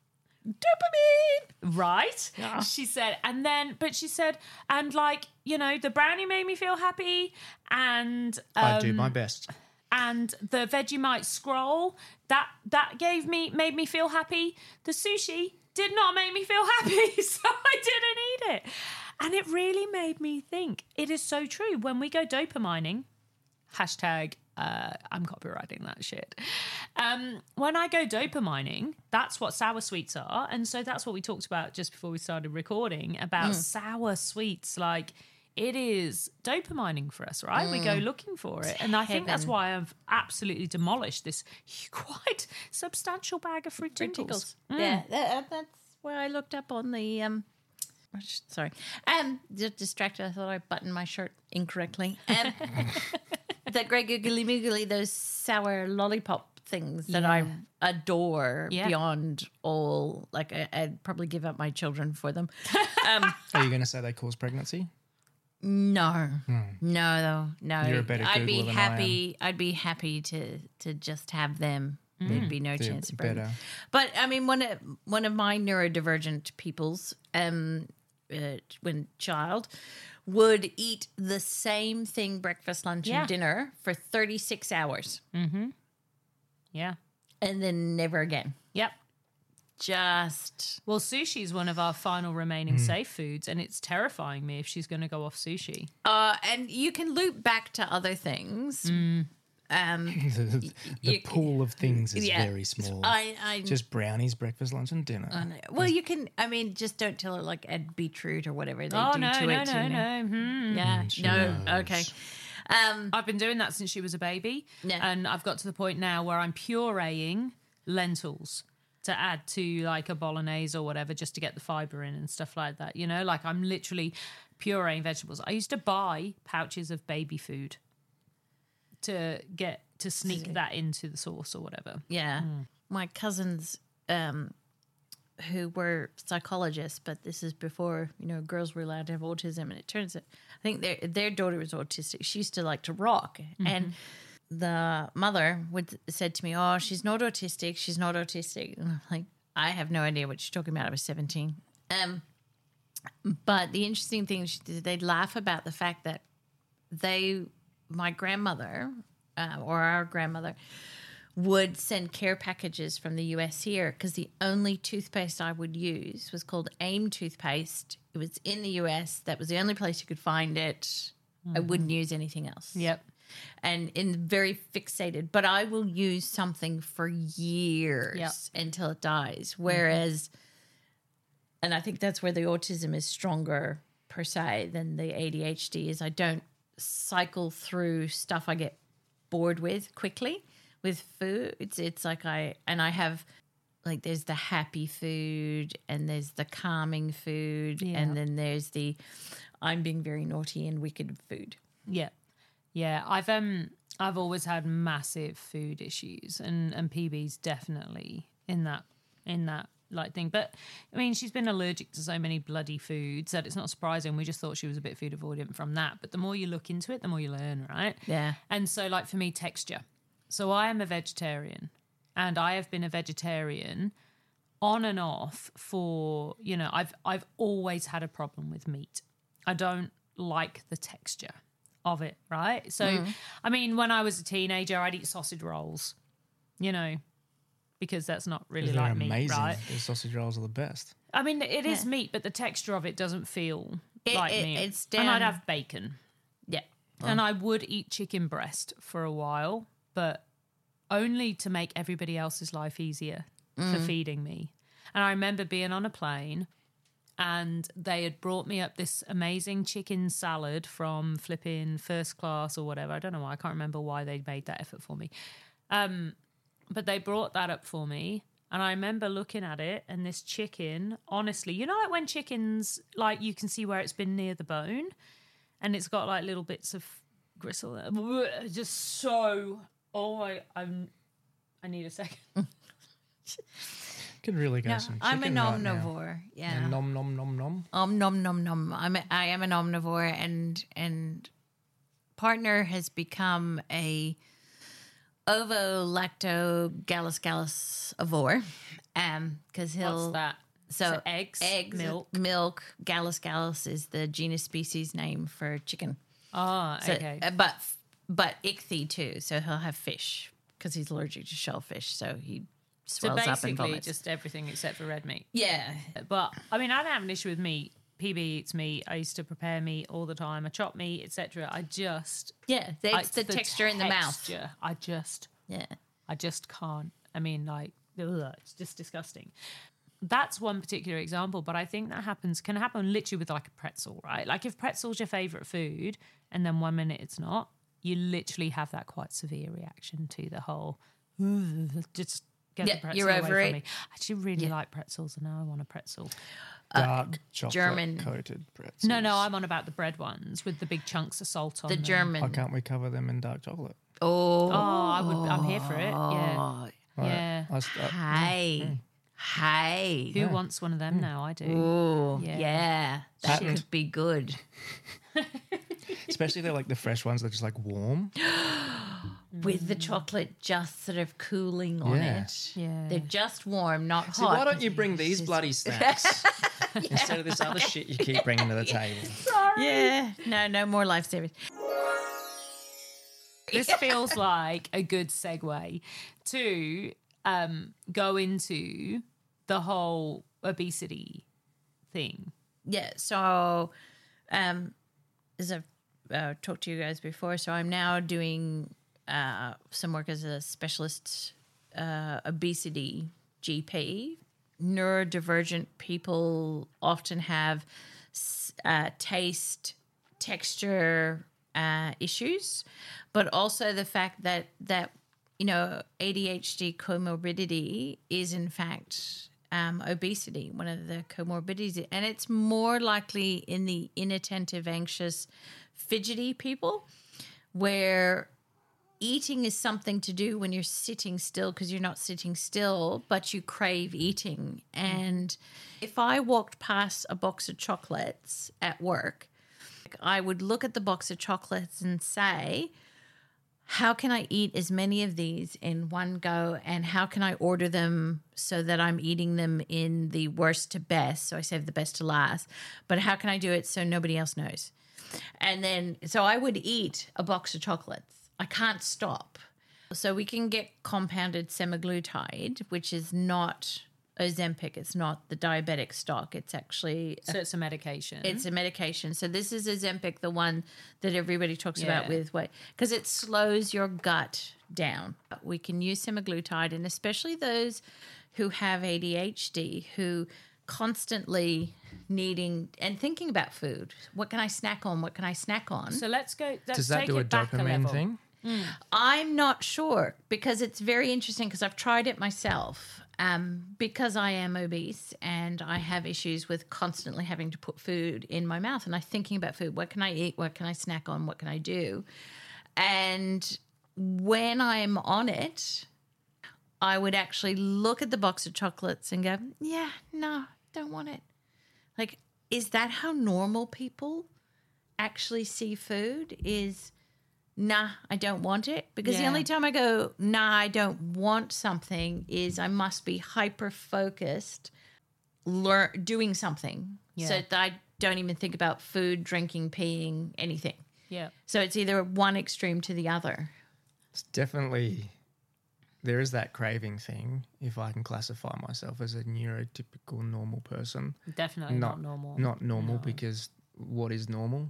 Dopamine, right? She said, and then, but she said, and like you know, the brownie made me feel happy, and I do um, my best. and the Vegemite scroll that that gave me made me feel happy. The sushi did not make me feel happy, so I didn't eat it. And it really made me think. It is so true. When we go dopamining, hashtag uh, I'm copywriting that shit. Um, when I go dopamining, that's what sour sweets are, and so that's what we talked about just before we started recording about sour sweets. Like it is dopamining for us, right? We go looking for it, and I think that's why I've absolutely demolished this quite substantial bag of fruit tinkles. Tinkles. Yeah, that, that's where I looked up on the um. Sorry, um, just distracted. I thought I buttoned my shirt incorrectly. Um, the Grey Googly Moogly, those sour lollipop things that I adore Yeah. beyond all. Like I, I'd probably give up my children for them. Um, Are you going to say they cause pregnancy? no, no, though, no. Hmm. You're a better I'd be Googler than I am. happy. I'd be happy to to just have them. There'd be no They're chance of better. pregnancy. But I mean, one of one of my neurodivergent peoples, um, uh, when child, would eat the same thing breakfast, lunch, Yeah. and dinner for thirty six hours, Mm-hmm. Yeah. and then never again. Yep. Just Well, sushi is one of our final remaining safe foods, and it's terrifying me if she's going to go off sushi. uh, and you can loop back to other things. Um, the the You- pool of things is yeah. very small. I, I Just brownies, breakfast, lunch, and dinner. Well, you can. I mean, just don't tell her like add beetroot or whatever they Oh do no, to no, it. no, you know. no. Hmm. Yeah, she no. knows. Okay. Um, I've been doing that since she was a baby, Yeah. and I've got to the point now where I'm pureeing lentils to add to like a bolognese or whatever, just to get the fiber in and stuff like that. You know, like I'm literally pureeing vegetables. I used to buy pouches of baby food to get to sneak that into the sauce or whatever. yeah. My cousins, um, who were psychologists, but this is before you know girls were allowed to have autism, and it turns out I think their their daughter was autistic. She used to like to rock, and the mother would said to me, "Oh, she's not autistic. She's not autistic." And I'm like, I have no idea what she's talking about. I was 17. Um, but the interesting thing, she did, they'd laugh about the fact that they, my grandmother, uh, or our grandmother, would send care packages from the US here because the only toothpaste I would use was called AIM toothpaste. It was in the US. That was the only place you could find it. I wouldn't use anything else Yep. and in very fixated but i will use something for years Yeah. until it dies whereas and i think that's where the autism is stronger per se than the adhd is i don't cycle through stuff i get bored with quickly with food it's it's like i and i have like there's the happy food and there's the calming food Yeah. and then there's the I'm being very naughty and wicked food. Yeah. Yeah. I've um I've always had massive food issues and and PB's definitely in that in that like thing. But I mean she's been allergic to so many bloody foods that it's not surprising. We just thought she was a bit food avoidant from that. But the more you look into it, the more you learn, right? Yeah. And so like for me, texture. So I am a vegetarian and I have been a vegetarian on and off for, you know, I've I've always had a problem with meat. I don't like the texture of it, right? So mm. I mean, when I was a teenager, I'd eat sausage rolls, you know, because that's not really They're like meat, amazing. right? The sausage rolls are the best. I mean, it is meat, but the texture of it doesn't feel It- like it- meat. it's and I'd have bacon. Yeah. And I would eat chicken breast for a while, but only to make everybody else's life easier for feeding me. And I remember being on a plane and they had brought me up this amazing chicken salad from flipping first class or whatever. I don't know why. I can't remember why they made that effort for me. Um, but they brought that up for me. And I remember looking at it and this chicken, honestly, you know, like when chickens, like you can see where it's been near the bone and it's got like little bits of gristle. there. Just so. Oh, I, I'm. I need a second. Could really go Yeah, some I'm an chicken right now. omnivore. yeah. And nom nom nom nom. Um, nom nom nom. I'm a, I am an omnivore, and and partner has become a ovo lacto gallus gallus avore, um, because he'll What's that? So, So eggs, eggs, milk. milk. Gallus gallus is the genus species name for chicken. Oh, So, okay. uh, but but ichthy too. So he'll have fish because he's allergic to shellfish. So he so swells up and basically, vomits. just everything except for red meat. yeah, But I mean, I don't have an issue with meat. PB eats meat. I used to prepare meat all the time. I chop meat, etc. I just yeah. I- It's the, texture in the mouth. I just Yeah. I just can't. I mean, like, ugh, it's just disgusting. That's one particular example, but I think that happens can happen literally with like a pretzel, right? Like if pretzel's your favorite food, and then one minute it's not, you literally have that quite severe reaction to the whole. Just get Yeah, the pretzel you're away over from me. I actually really like pretzels, and now I want a pretzel. Uh, dark chocolate German- coated pretzels. No, no, I'm on about the bread ones with the big chunks of salt on The them. German. Why can't we cover them in dark chocolate? Oh, Oh, I would. I'm here for it. Yeah, Right. yeah. I st- uh, Hey. Hey. Who wants one of them mm. now? I do. Ooh, Yeah. yeah. That Patent. could be good. especially they're like the fresh ones. They're just like warm. With the chocolate just sort of cooling on Yeah. it. Yeah. They're just warm, not hot. So why don't you bring these bloody snacks instead of this other shit you keep bringing to the table? Sorry. Yeah. No, no more lifesavers. this feels like a good segue to um, go into the whole obesity thing. Yeah. So, um, as I've uh, talked to you guys before, so I'm now doing uh, some work as a specialist uh, obesity GP. Neurodivergent people often have uh, taste, texture uh, issues, but also the fact that that you know ADHD comorbidity is in fact um, obesity, one of the comorbidities, and it's more likely in the inattentive, anxious, fidgety people, where eating is something to do when you're sitting still because you're not sitting still, but you crave eating. And if I walked past a box of chocolates at work, I would look at the box of chocolates and say, how can I eat as many of these in one go? And how can I order them so that I'm eating them in the worst to best? So I save the best to last. But how can I do it so nobody else knows? And then, so I would eat a box of chocolates. I can't stop. So we can get compounded semaglutide, which is not Ozempic. It's not the diabetic stock. It's actually So it's a medication. it's a medication. So this is Ozempic, the one that everybody talks about with weight, because it slows your gut down. We can use semaglutide, and especially those who have ADHD, who constantly needing and thinking about food. What can I snack on? What can I snack on? so let's go. Let's Does that take do a it back dopamine level. thing? I'm not sure because it's very interesting because I've tried it myself. um, because I am obese and I have issues with constantly having to put food in my mouth and I'm thinking about food. What can I eat? What can I snack on? What can I do? And when I'm on it, I would actually look at the box of chocolates and go, yeah, no, don't want it. Like, is that how normal people actually see food? Is nah, I don't want it. Because the only time I go, nah, I don't want something is I must be hyper focused, lear- doing something. Yeah. So that I don't even think about food, drinking, peeing, anything. Yeah. So it's either one extreme to the other. It's definitely there is that craving thing. If I can classify myself as a neurotypical normal person, Definitely not, normal. Not normal because what is normal?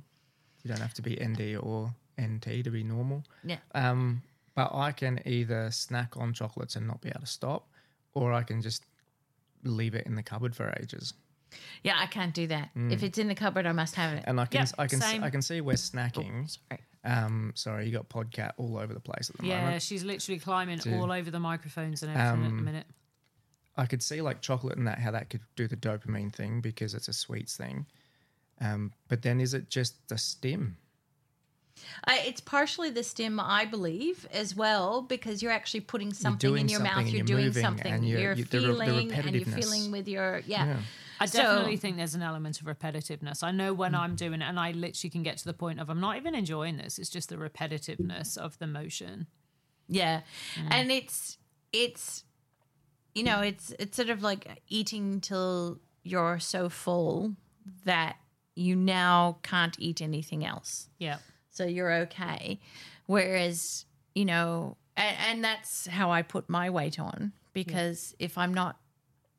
You don't have to be ND or NT to be normal. Yeah. Um, but I can either snack on chocolates and not be able to stop, or I can just leave it in the cupboard for ages. Yeah, I can't do that. If it's in the cupboard, I must have it. And I can, Yep, I can, same. I can see we're snacking. Sorry. Um, sorry, you got podcat all over the place at the Yeah, moment. Yeah, she's literally climbing Dude. all over the microphones and everything at the Um, minute. I could see like chocolate and that how that could do the dopamine thing because it's a sweets thing. Um, but then is it just the stim? Uh, it's partially the stim, I believe, as well, because you're actually putting something in your something mouth. You're, you're doing something. and you're- you're you- the re- the feeling, and you're feeling with your yeah. Yeah. I So- definitely think there's an element of repetitiveness. I know when I'm doing it, and I literally can get to the point of I'm not even enjoying this. It's just the repetitiveness of the motion. Yeah. Mm. And it's it's you know, it's it's sort of like eating till you're so full that you now can't eat anything else. Yeah. So you're okay. Whereas, you know, and, and that's how I put my weight on because if I'm not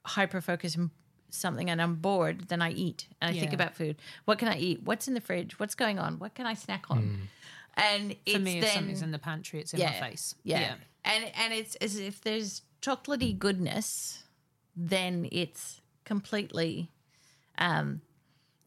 hyper focused on something and I'm bored, then I eat and I think about food. What can I eat? What's in the fridge? What's going on? What can I snack on? Mm. And For it's me, if something's in the pantry, it's in my face. yeah. And and it's as if there's chocolatey goodness, then it's completely um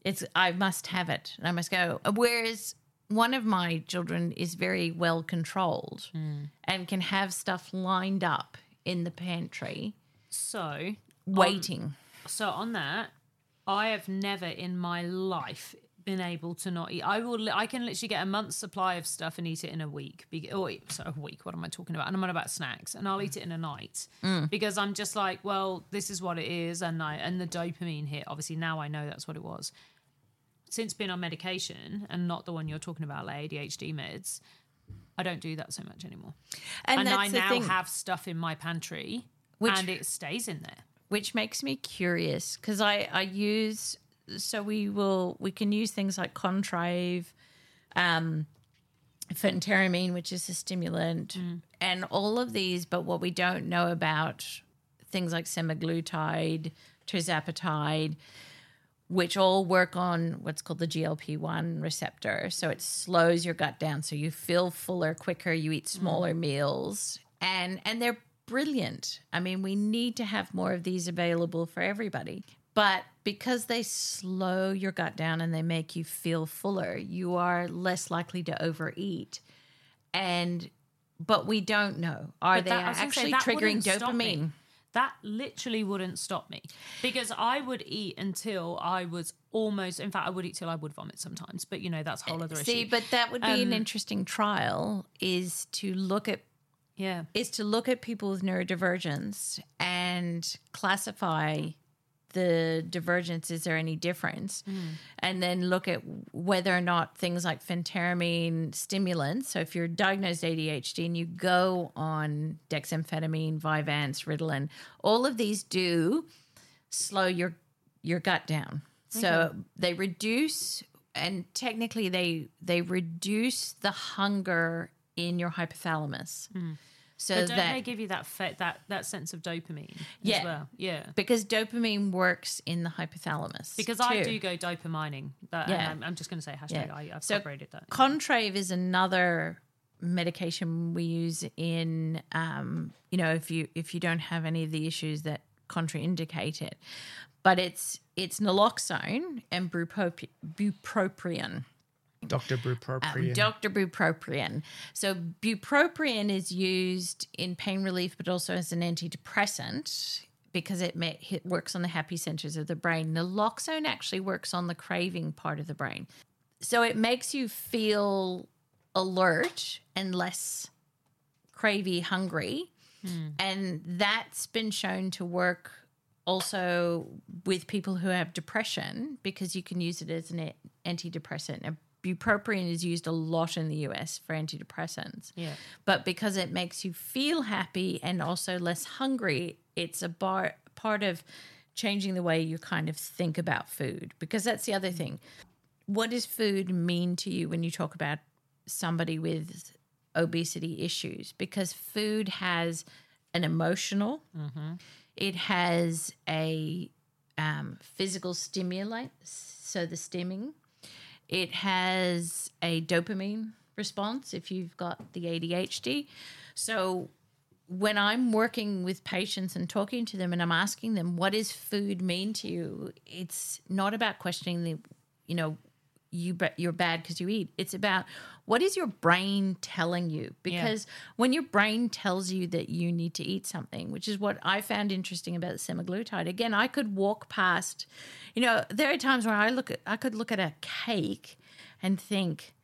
it's I must have it and I must go. Whereas one of my children is very well controlled mm. and can have stuff lined up in the pantry So, um, waiting. So on that, I have never in my life been able to not eat. I will. I can literally get a month's supply of stuff and eat it in a week. Be, oh, wait, sorry, a week. What am I talking about? And I'm on about snacks, and I'll eat it in a night mm. because I'm just like, well, this is what it is, and I and the dopamine hit. Obviously, now I know that's what it was. Since being on medication and not the one you're talking about, like ADHD meds, I don't do that so much anymore. and, And, I now thing, have stuff in my pantry, Which- and it stays in there. Which makes me curious because I, I use so we will we can use things like Contrave, um, which is a stimulant, and all of these. But what we don't know about things like semaglutide, tirzepatide, which all work on what's called the GLP one receptor. So it slows your gut down, so you feel fuller quicker. You eat smaller meals, and and they're brilliant. I mean, we need to have more of these available for everybody. But because they slow your gut down and they make you feel fuller, you are less likely to overeat. And but we don't know are But they that- I say, actually triggering wouldn't stop me. dopamine? That literally wouldn't stop me because I would eat until I was almost. In fact, I would eat till I would vomit sometimes. But you know, that's a whole other See, issue. but that would be an Um, interesting trial is to look at yeah, is to look at people with neurodivergence and classify the divergence. Is there any difference? Mm. And then look at whether or not things like phentermine stimulants. So if you're diagnosed ADHD and you go on dexamphetamine, Vyvanse, Ritalin, all of these do slow your your gut down. So they reduce and technically they they reduce the hunger in your hypothalamus. So but don't that they give you that fe- that that sense of dopamine Yeah. as well? Yeah. because dopamine works in the hypothalamus. Because I do go dopamining. That, Yeah. I'm, I'm just going to say hashtag. Yeah. I, I've So separated that. Contrave is another medication we use in um, you know if you if you don't have any of the issues that contraindicate it, but it's it's naloxone and bupropi- bupropion. Dr. Bupropion. Um, Dr. Bupropion. So bupropion is used in pain relief, but also as an antidepressant because it, ma- it works on the happy centers of the brain. Naloxone actually works on the craving part of the brain. So it makes you feel alert and less cravey, hungry. And that's been shown to work also with people who have depression because you can use it as an a- antidepressant. Bupropion is used a lot in the US for antidepressants. Yeah. But because it makes you feel happy and also less hungry, it's a bar, part of changing the way you kind of think about food. Because that's the other thing. What does food mean to you when you talk about somebody with obesity issues? Because food has an emotional, it has a um, physical stimulant, so the stimming. It has a dopamine response if you've got the ADHD. So when I'm working with patients and talking to them and I'm asking them, what does food mean to you? It's not about questioning the, you know, you you're bad because you eat. It's about what is your brain telling you? Because when your brain tells you that you need to eat something, which is what I found interesting about the semaglutide. Again, I could walk past, you know, there are times where I look at I could look at a cake and think,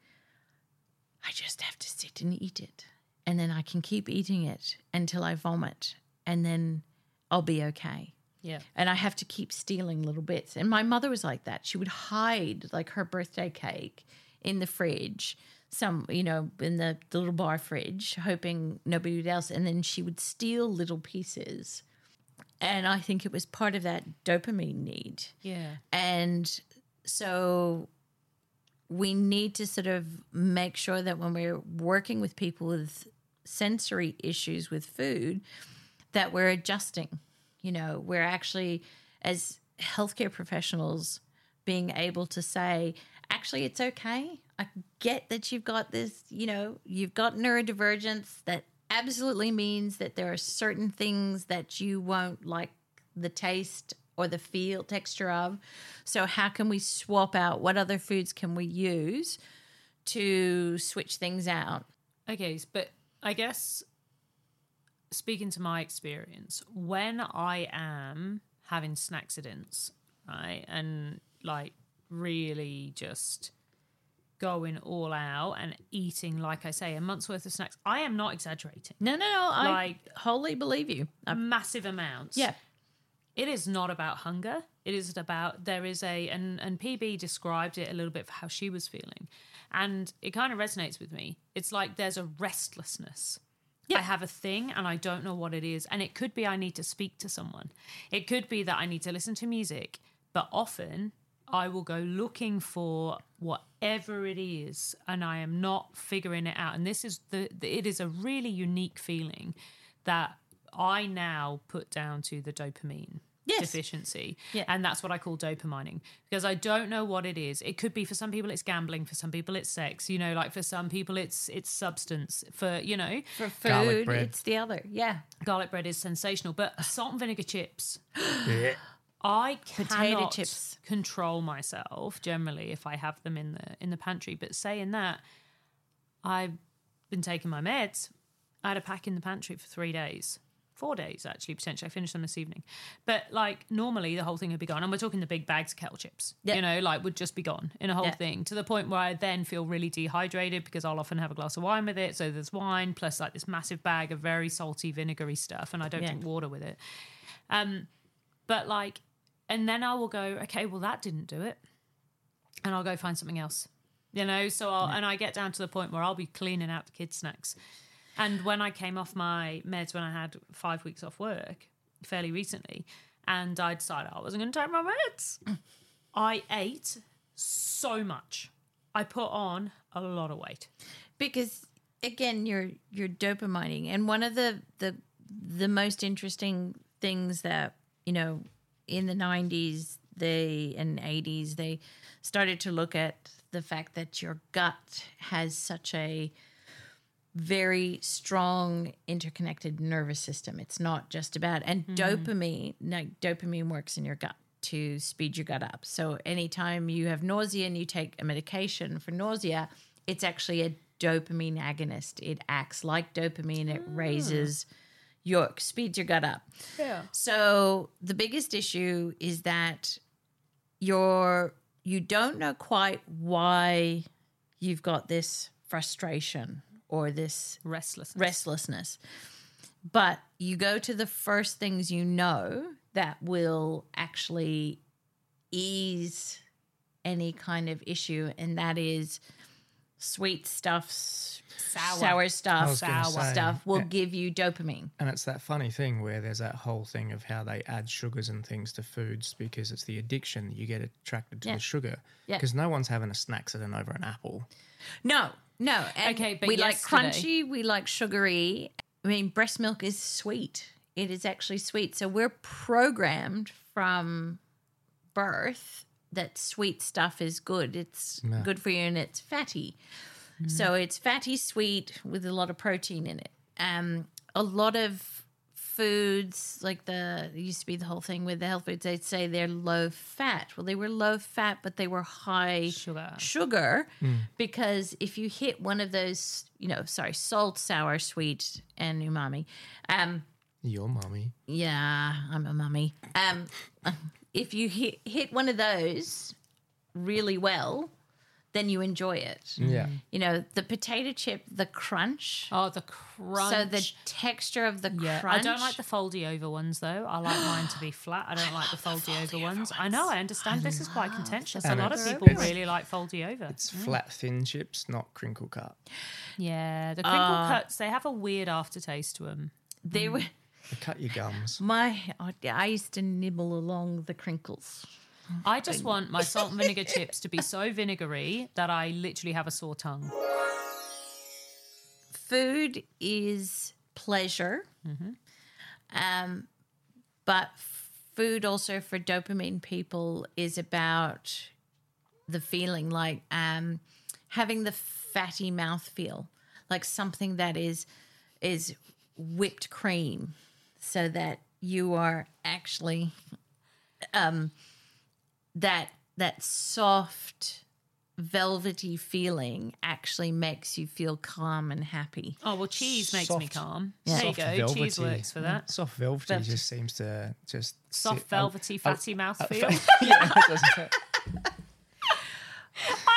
I just have to sit and eat it. And then I can keep eating it until I vomit. And then I'll be okay. Yeah. And I have to keep stealing little bits. And my mother was like that. She would hide like her birthday cake in the fridge, some, you know, in the, the little bar fridge, hoping nobody would else. And then she would steal little pieces. And I think it was part of that dopamine need. Yeah. And so we need to sort of make sure that when we're working with people with sensory issues with food, that we're adjusting. You know, we're actually, as healthcare professionals, being able to say, actually, it's okay. I get that you've got this, you know, you've got neurodivergence that absolutely means that there are certain things that you won't like the taste or the feel texture of. So how can we swap out what other foods can we use to switch things out? Okay, but I guess speaking to my experience, when I am having snack accidents, right, and like really just going all out and eating, like I say, a month's worth of snacks, I am not exaggerating. No, no, no. I Like- wholly believe you. I- Massive amounts. yeah. it is not about hunger it is about there is a and and pb described it a little bit for how she was feeling and it kind of resonates with me it's like there's a restlessness Yeah. I have a thing and I don't know what it is. And it could be I need to speak to someone. It could be that I need to listen to music. But often I will go looking for whatever it is and I am not figuring it out. And this is the, the it is a really unique feeling that I now put down to the dopamine Yes. deficiency. Yeah. And that's what I call dopamining because I don't know what it is. It could be for some people it's gambling, for some people it's sex, you know, like for some people it's it's substance, for you know, For food, it's the other. Yeah. garlic bread is sensational, but salt and vinegar chips Yeah. I Potato chips. control myself generally if I have them in the in the pantry. But saying that, I've been taking my meds. I had a pack in the pantry for three days, four days actually potentially. I finished them this evening, but like normally the whole thing would be gone. And we're talking the big bags of kettle chips, Yeah. you know, like would just be gone in a whole Yeah. thing to the point where I then feel really dehydrated because I'll often have a glass of wine with it. So there's wine plus like this massive bag of very salty vinegary stuff, and I don't Yeah. drink water with it. Um, but like, and then I will go, okay, well that didn't do it, and I'll go find something else, you know. So I'll and I get down to the point where I'll be cleaning out the kids' snacks, and when I came off my meds when I had five weeks off work fairly recently, and I decided I wasn't going to take my meds, I ate so much. I put on a lot of weight. because again you're you're dopamining and one of the the the most interesting things that you know in the 90s they and 80s they started to look at the fact that your gut has such a very strong interconnected nervous system. It's not just about and hmm. dopamine like dopamine works in your gut to speed your gut up. So anytime you have nausea and you take a medication for nausea it's actually a dopamine agonist. It acts like dopamine. It ah. raises your speeds your gut up. Yeah. So the biggest issue is that you're you don't know quite why you've got this frustration or this Restless. restlessness. But you go to the first things you know that will actually ease any kind of issue, and that is sweet stuffs, Sour. sour stuff, sour say, stuff will yeah. give you dopamine. And it's that funny thing where there's that whole thing of how they add sugars and things to foods because it's the addiction you get attracted to Yeah. the sugar. Yeah. Because no one's having a snack sitting over an apple. No, no. And Okay, but we like crunchy, we like sugary. I mean, breast milk is sweet. It is actually sweet. So we're programmed from birth that sweet stuff is good. It's Yeah. good for you and it's fatty. So it's fatty, sweet with a lot of protein in it. Um, a lot of foods like the used to be the whole thing with the health foods. They'd say they're low fat. Well, they were low fat, but they were high Sugar. sugar because if you hit one of those, you know, sorry, salt, sour, sweet, and umami. Um, Your mommy yeah, I'm a mummy. Um, if you hit hit one of those really well, then you enjoy it. Yeah. You know, the potato chip, the crunch. Oh, the crunch. So the texture of the yeah, crunch. I don't like the foldy over ones though. I like mine to be flat. I don't like the foldy over ones. I know. I understand. this is quite ah, contentious. A lot of people really like foldy over. It's mm. flat, thin chips, not crinkle cut. Yeah, the crinkle uh, cuts they have a weird aftertaste to them. They mm. were They cut your gums. my. I- I used to nibble along the crinkles. I just want my salt and vinegar chips to be so vinegary that I literally have a sore tongue. food is pleasure, um, but food also for dopamine people is about the feeling like um, having the fatty mouth feel, like something that is is whipped cream, so that you are actually um, that that soft velvety feeling actually makes you feel calm and happy. Oh well, cheese makes me calm. Yeah. There you Soft go. Cheese works for that. Soft velvety Velvety. just seems to just Soft, sit- velvety, oh, fatty mouthfeel. yeah, it doesn't-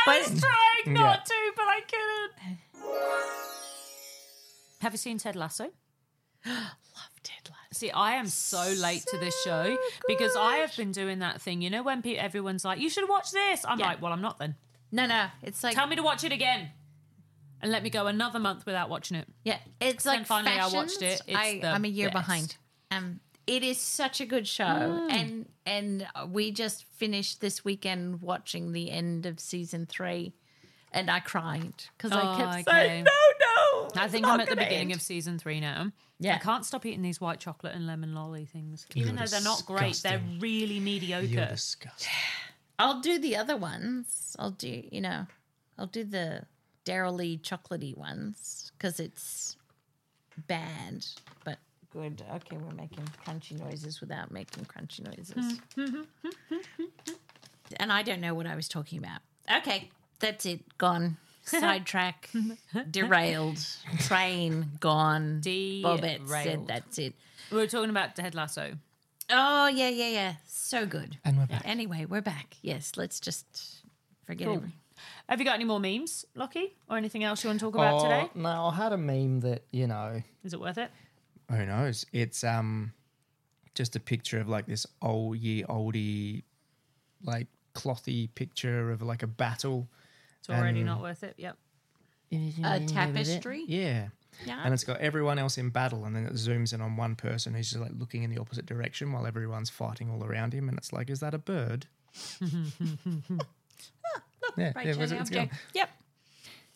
I was trying not Yeah. to, but I couldn't. Have you seen Ted Lasso? Love Ted Lasso. See, I am so late to this show because I have been doing that thing. You know, when pe- everyone's like, "You should watch this," I'm Yeah. like, "Well, I'm not." Then No, no, it's like tell me to watch it again, and let me go another month without watching it. yeah, it's like finally I watched it. It's I, I'm a year best. behind. Um, it is such a good show, and and we just finished this weekend watching the end of season three, and I cried because I Oh, kept okay. saying no, no. I think I'm at the beginning end." of season three now. Yeah. I can't stop eating these white chocolate and lemon lolly things, even You're though they're not great. They're really mediocre. You're disgusting. I'll do the other ones. I'll do you know, I'll do the Darrell Lea chocolatey ones because it's bad but good. Okay, we're making crunchy noises without making crunchy noises. and I don't know what I was talking about. Okay, that's it. Gone. Sidetrack. derailed. Train gone. Bobette said that's it. we were talking about Ted Lasso. Oh yeah, yeah, yeah. So good. And we're back. Anyway, we're back. Yes, let's just forget Cool. every- Have you got any more memes, Lockie, or anything else you want to talk about today? Oh, No, I had a meme that, you know, Is it worth it? who knows? It's um just a picture of like this old year oldie like clothy picture of like a battle. It's already Um, not worth it. Yep. A tapestry? Yeah. Yeah. And it's got everyone else in battle, and then it zooms in on one person who's just like looking in the opposite direction while everyone's fighting all around him. And it's like, is that a bird? yeah, Right, yeah, shiny it's- it's object. gone. Yep.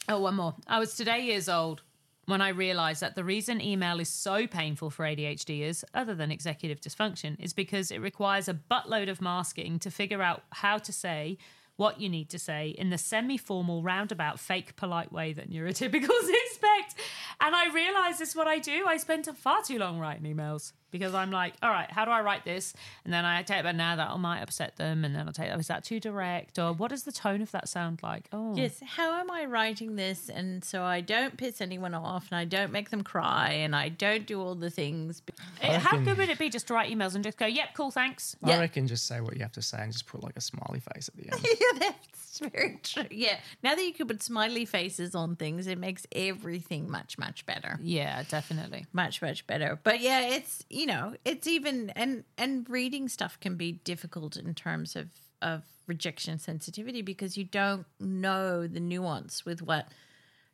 Oh, one more. I was today years old when I realized that the reason email is so painful for ADHDers, other than executive dysfunction, is because it requires a buttload of masking to figure out how to say what you need to say in the semi formal, roundabout, fake, polite way that neurotypicals expect. And I realize this is what I do. I spend far too long writing emails. Because I'm like, all right, how do I write this? And then I take, but now that I might upset them, and then I'll take, oh, is that too direct, or what does the tone of that sound like? Oh, Yes, how am I writing this? And so I don't piss anyone off and I don't make them cry and I don't do all the things. Eh, how good would it be just to write emails and just go, yep, cool, thanks. Yeah. I reckon just say what you have to say and just put like a smiley face at the end. yeah, that's very true. Yeah. Now that you can put smiley faces on things, it makes everything much, much better. Yeah, definitely. Much, much better. But yeah, it's you know, it's even and and reading stuff can be difficult in terms of of rejection sensitivity because you don't know the nuance with what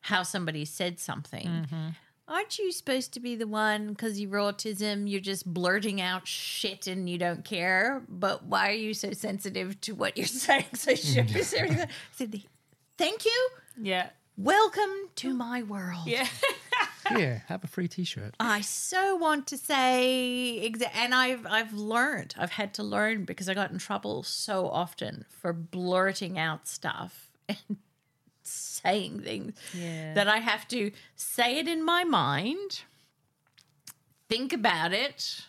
how somebody said something. Mm-hmm. Aren't you supposed to be the one because you're autism, you're just blurting out shit and you don't care? But why are you so sensitive to what you're saying? So show us everything. I said, Thank you. Yeah. Welcome to mm. my world. Yeah. yeah, have a free T-shirt. I so want to say, exa- and I've I've learned. I've had to learn because I got in trouble so often for blurting out stuff and saying things Yeah. that I have to say it in my mind, think about it,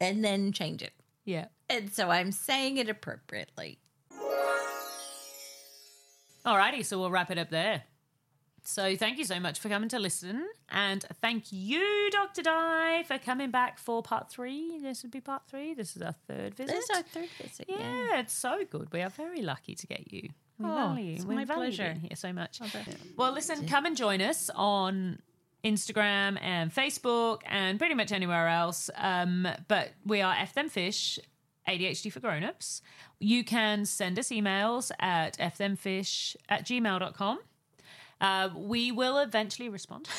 and then change it. Yeah. And so I'm saying it appropriately. Alrighty, so we'll wrap it up there. So thank you so much for coming to listen, and thank you, Doctor Di, for coming back for part three. This would be part three. This is our third visit. This is our third visit. yeah, Yeah. it's so good. We are very lucky to get you. We Oh, value, it's my pleasure. here so much. Well, listen, come and join us on Instagram and Facebook and pretty much anywhere else. Um, but we are F them fish. ADHD for grown-ups. You can send us emails at fthemfish at gmail.com. Uh, we will eventually respond.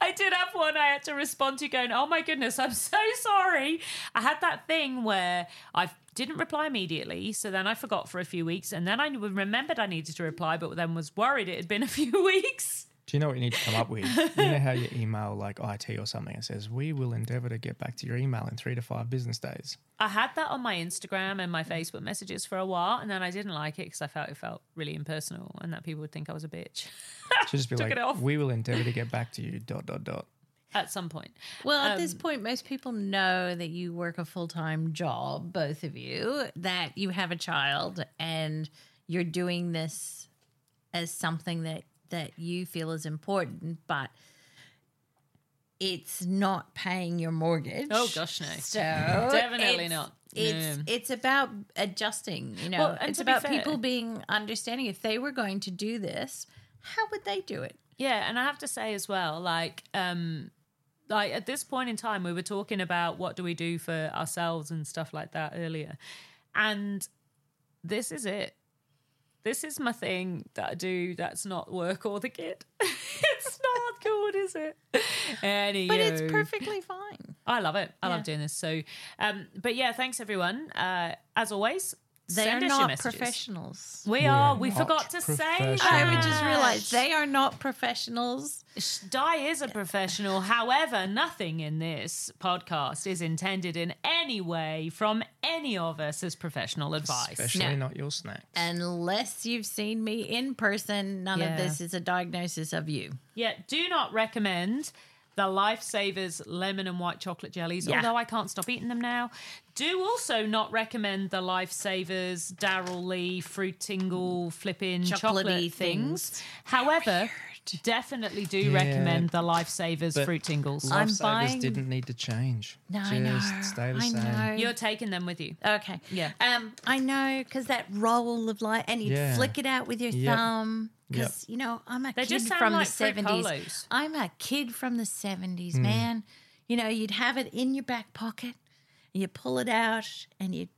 I did have one I had to respond to going, oh my goodness, I'm so sorry. I had that thing where I didn't reply immediately. So then I forgot for a few weeks. And then I remembered I needed to reply, but then was worried it had been a few weeks. Do you know what you need to come up with? You know how you email like IT or something and says, "We will endeavour to get back to your email in three to five business days." I had that on my Instagram and my Facebook messages for a while. And then I didn't like it because I felt it felt really impersonal and that people would think I was a bitch Should just be Took like, it off. "We will endeavour to get back to you." Dot dot dot. at some point. Well, at this Um, point, most people know that you work a full time job, both of you, that you have a child, and you're doing this as something that that you feel is important, but it's not paying your mortgage. Oh, gosh, no. So Definitely it's- not. It's it's about adjusting. You know, Well, it's to be about fair- people being understanding. If they were going to do this, how would they do it? Yeah, and I have to say as well, like, um, like at this point in time, we were talking about what do we do for ourselves and stuff like that earlier, and this is it. This is my thing that I do. That's not work or the kid. it's not good, is it? Anywho. But it's perfectly fine. I love it. I Yeah. love doing this. So, um, but yeah, thanks everyone. Uh, as as They send are not professionals. We, We are. are We forgot to say that. I would just realize they are not professionals. Di is a professional. However, nothing in this podcast is intended in any way from any of us as professional advice. Especially No. not your snacks. Unless you've seen me in person, none Yeah. of this is a diagnosis of you. Yeah, do not recommend the Lifesavers lemon and white chocolate jellies, Yeah. although I can't stop eating them now. Do also not recommend the Lifesavers Darrell Lea fruit tingle flipping chocolate Chocolatey things. things. However, definitely do Yeah, recommend the Lifesavers but- fruit tingles. I'm Lifesavers buying- didn't need to change. No, Just I know. stay the I same. know. You're taking them with you. Okay. Yeah. Um, I know because that roll of light, and you Yeah. flick it out with your Yep. thumb. Because you know, I'm a They kid just from like the seventies. polos. I'm a kid from the seventies, Hmm. man. You know, you'd have it in your back pocket, and you pull it out, and you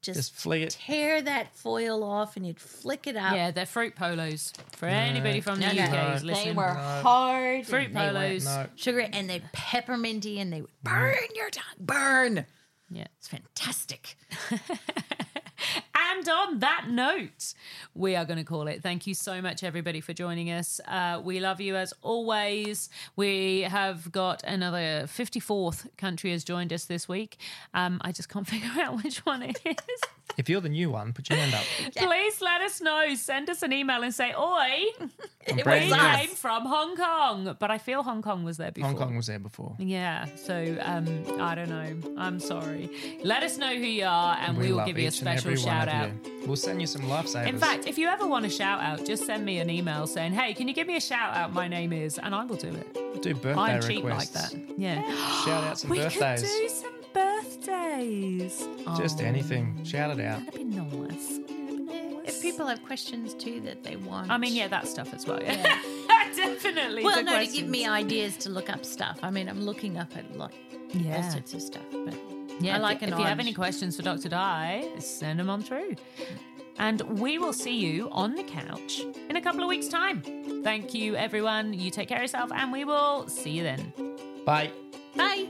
just, Just flick it. tear that foil off, and you'd flick it up. Yeah, they're fruit polos. For anybody from the No, no. UK who's They listening. were hard. Fruit and they were polos. No. Sugar and they pepperminty and they would burn your tongue. Burn. Yeah. It's fantastic. And on that note, we are going to call it. Thank you so much, everybody, for joining us. Uh, we love you as always. We have got another 54th country has joined us this week. Um, I just can't figure out which one it is. If you're the new one, put your hand up. Please let us know. Send us an email and say, Oi, we came from Hong Kong. But I feel Hong Kong was there before. Hong Kong was there before. Yeah, so um, I don't know. I'm sorry. Let us know who you are, and we, will give you a special shout of out. you. We'll send you some lifesavers. In fact, if you ever want a shout out, just send me an email saying, "Hey, can you give me a shout out? My name is," and I will do it. do birthday I'm cheap requests. like that. Yeah. Shout out some we birthdays. could do some birthdays. Just Oh, anything. Shout it out. That'd be nice. If people have questions too that they want. I mean, yeah, that stuff as well. Yeah, definitely. Well, the no, to give me ideas to look up stuff. I mean, I'm looking up at like all Yeah. sorts of stuff. But Yeah, I like if, an if you have any questions for Dr. Di, send them on through. And we will see you on the couch in a couple of weeks' time. Thank you, everyone. You take care of yourself, and we will see you then. Bye. Bye.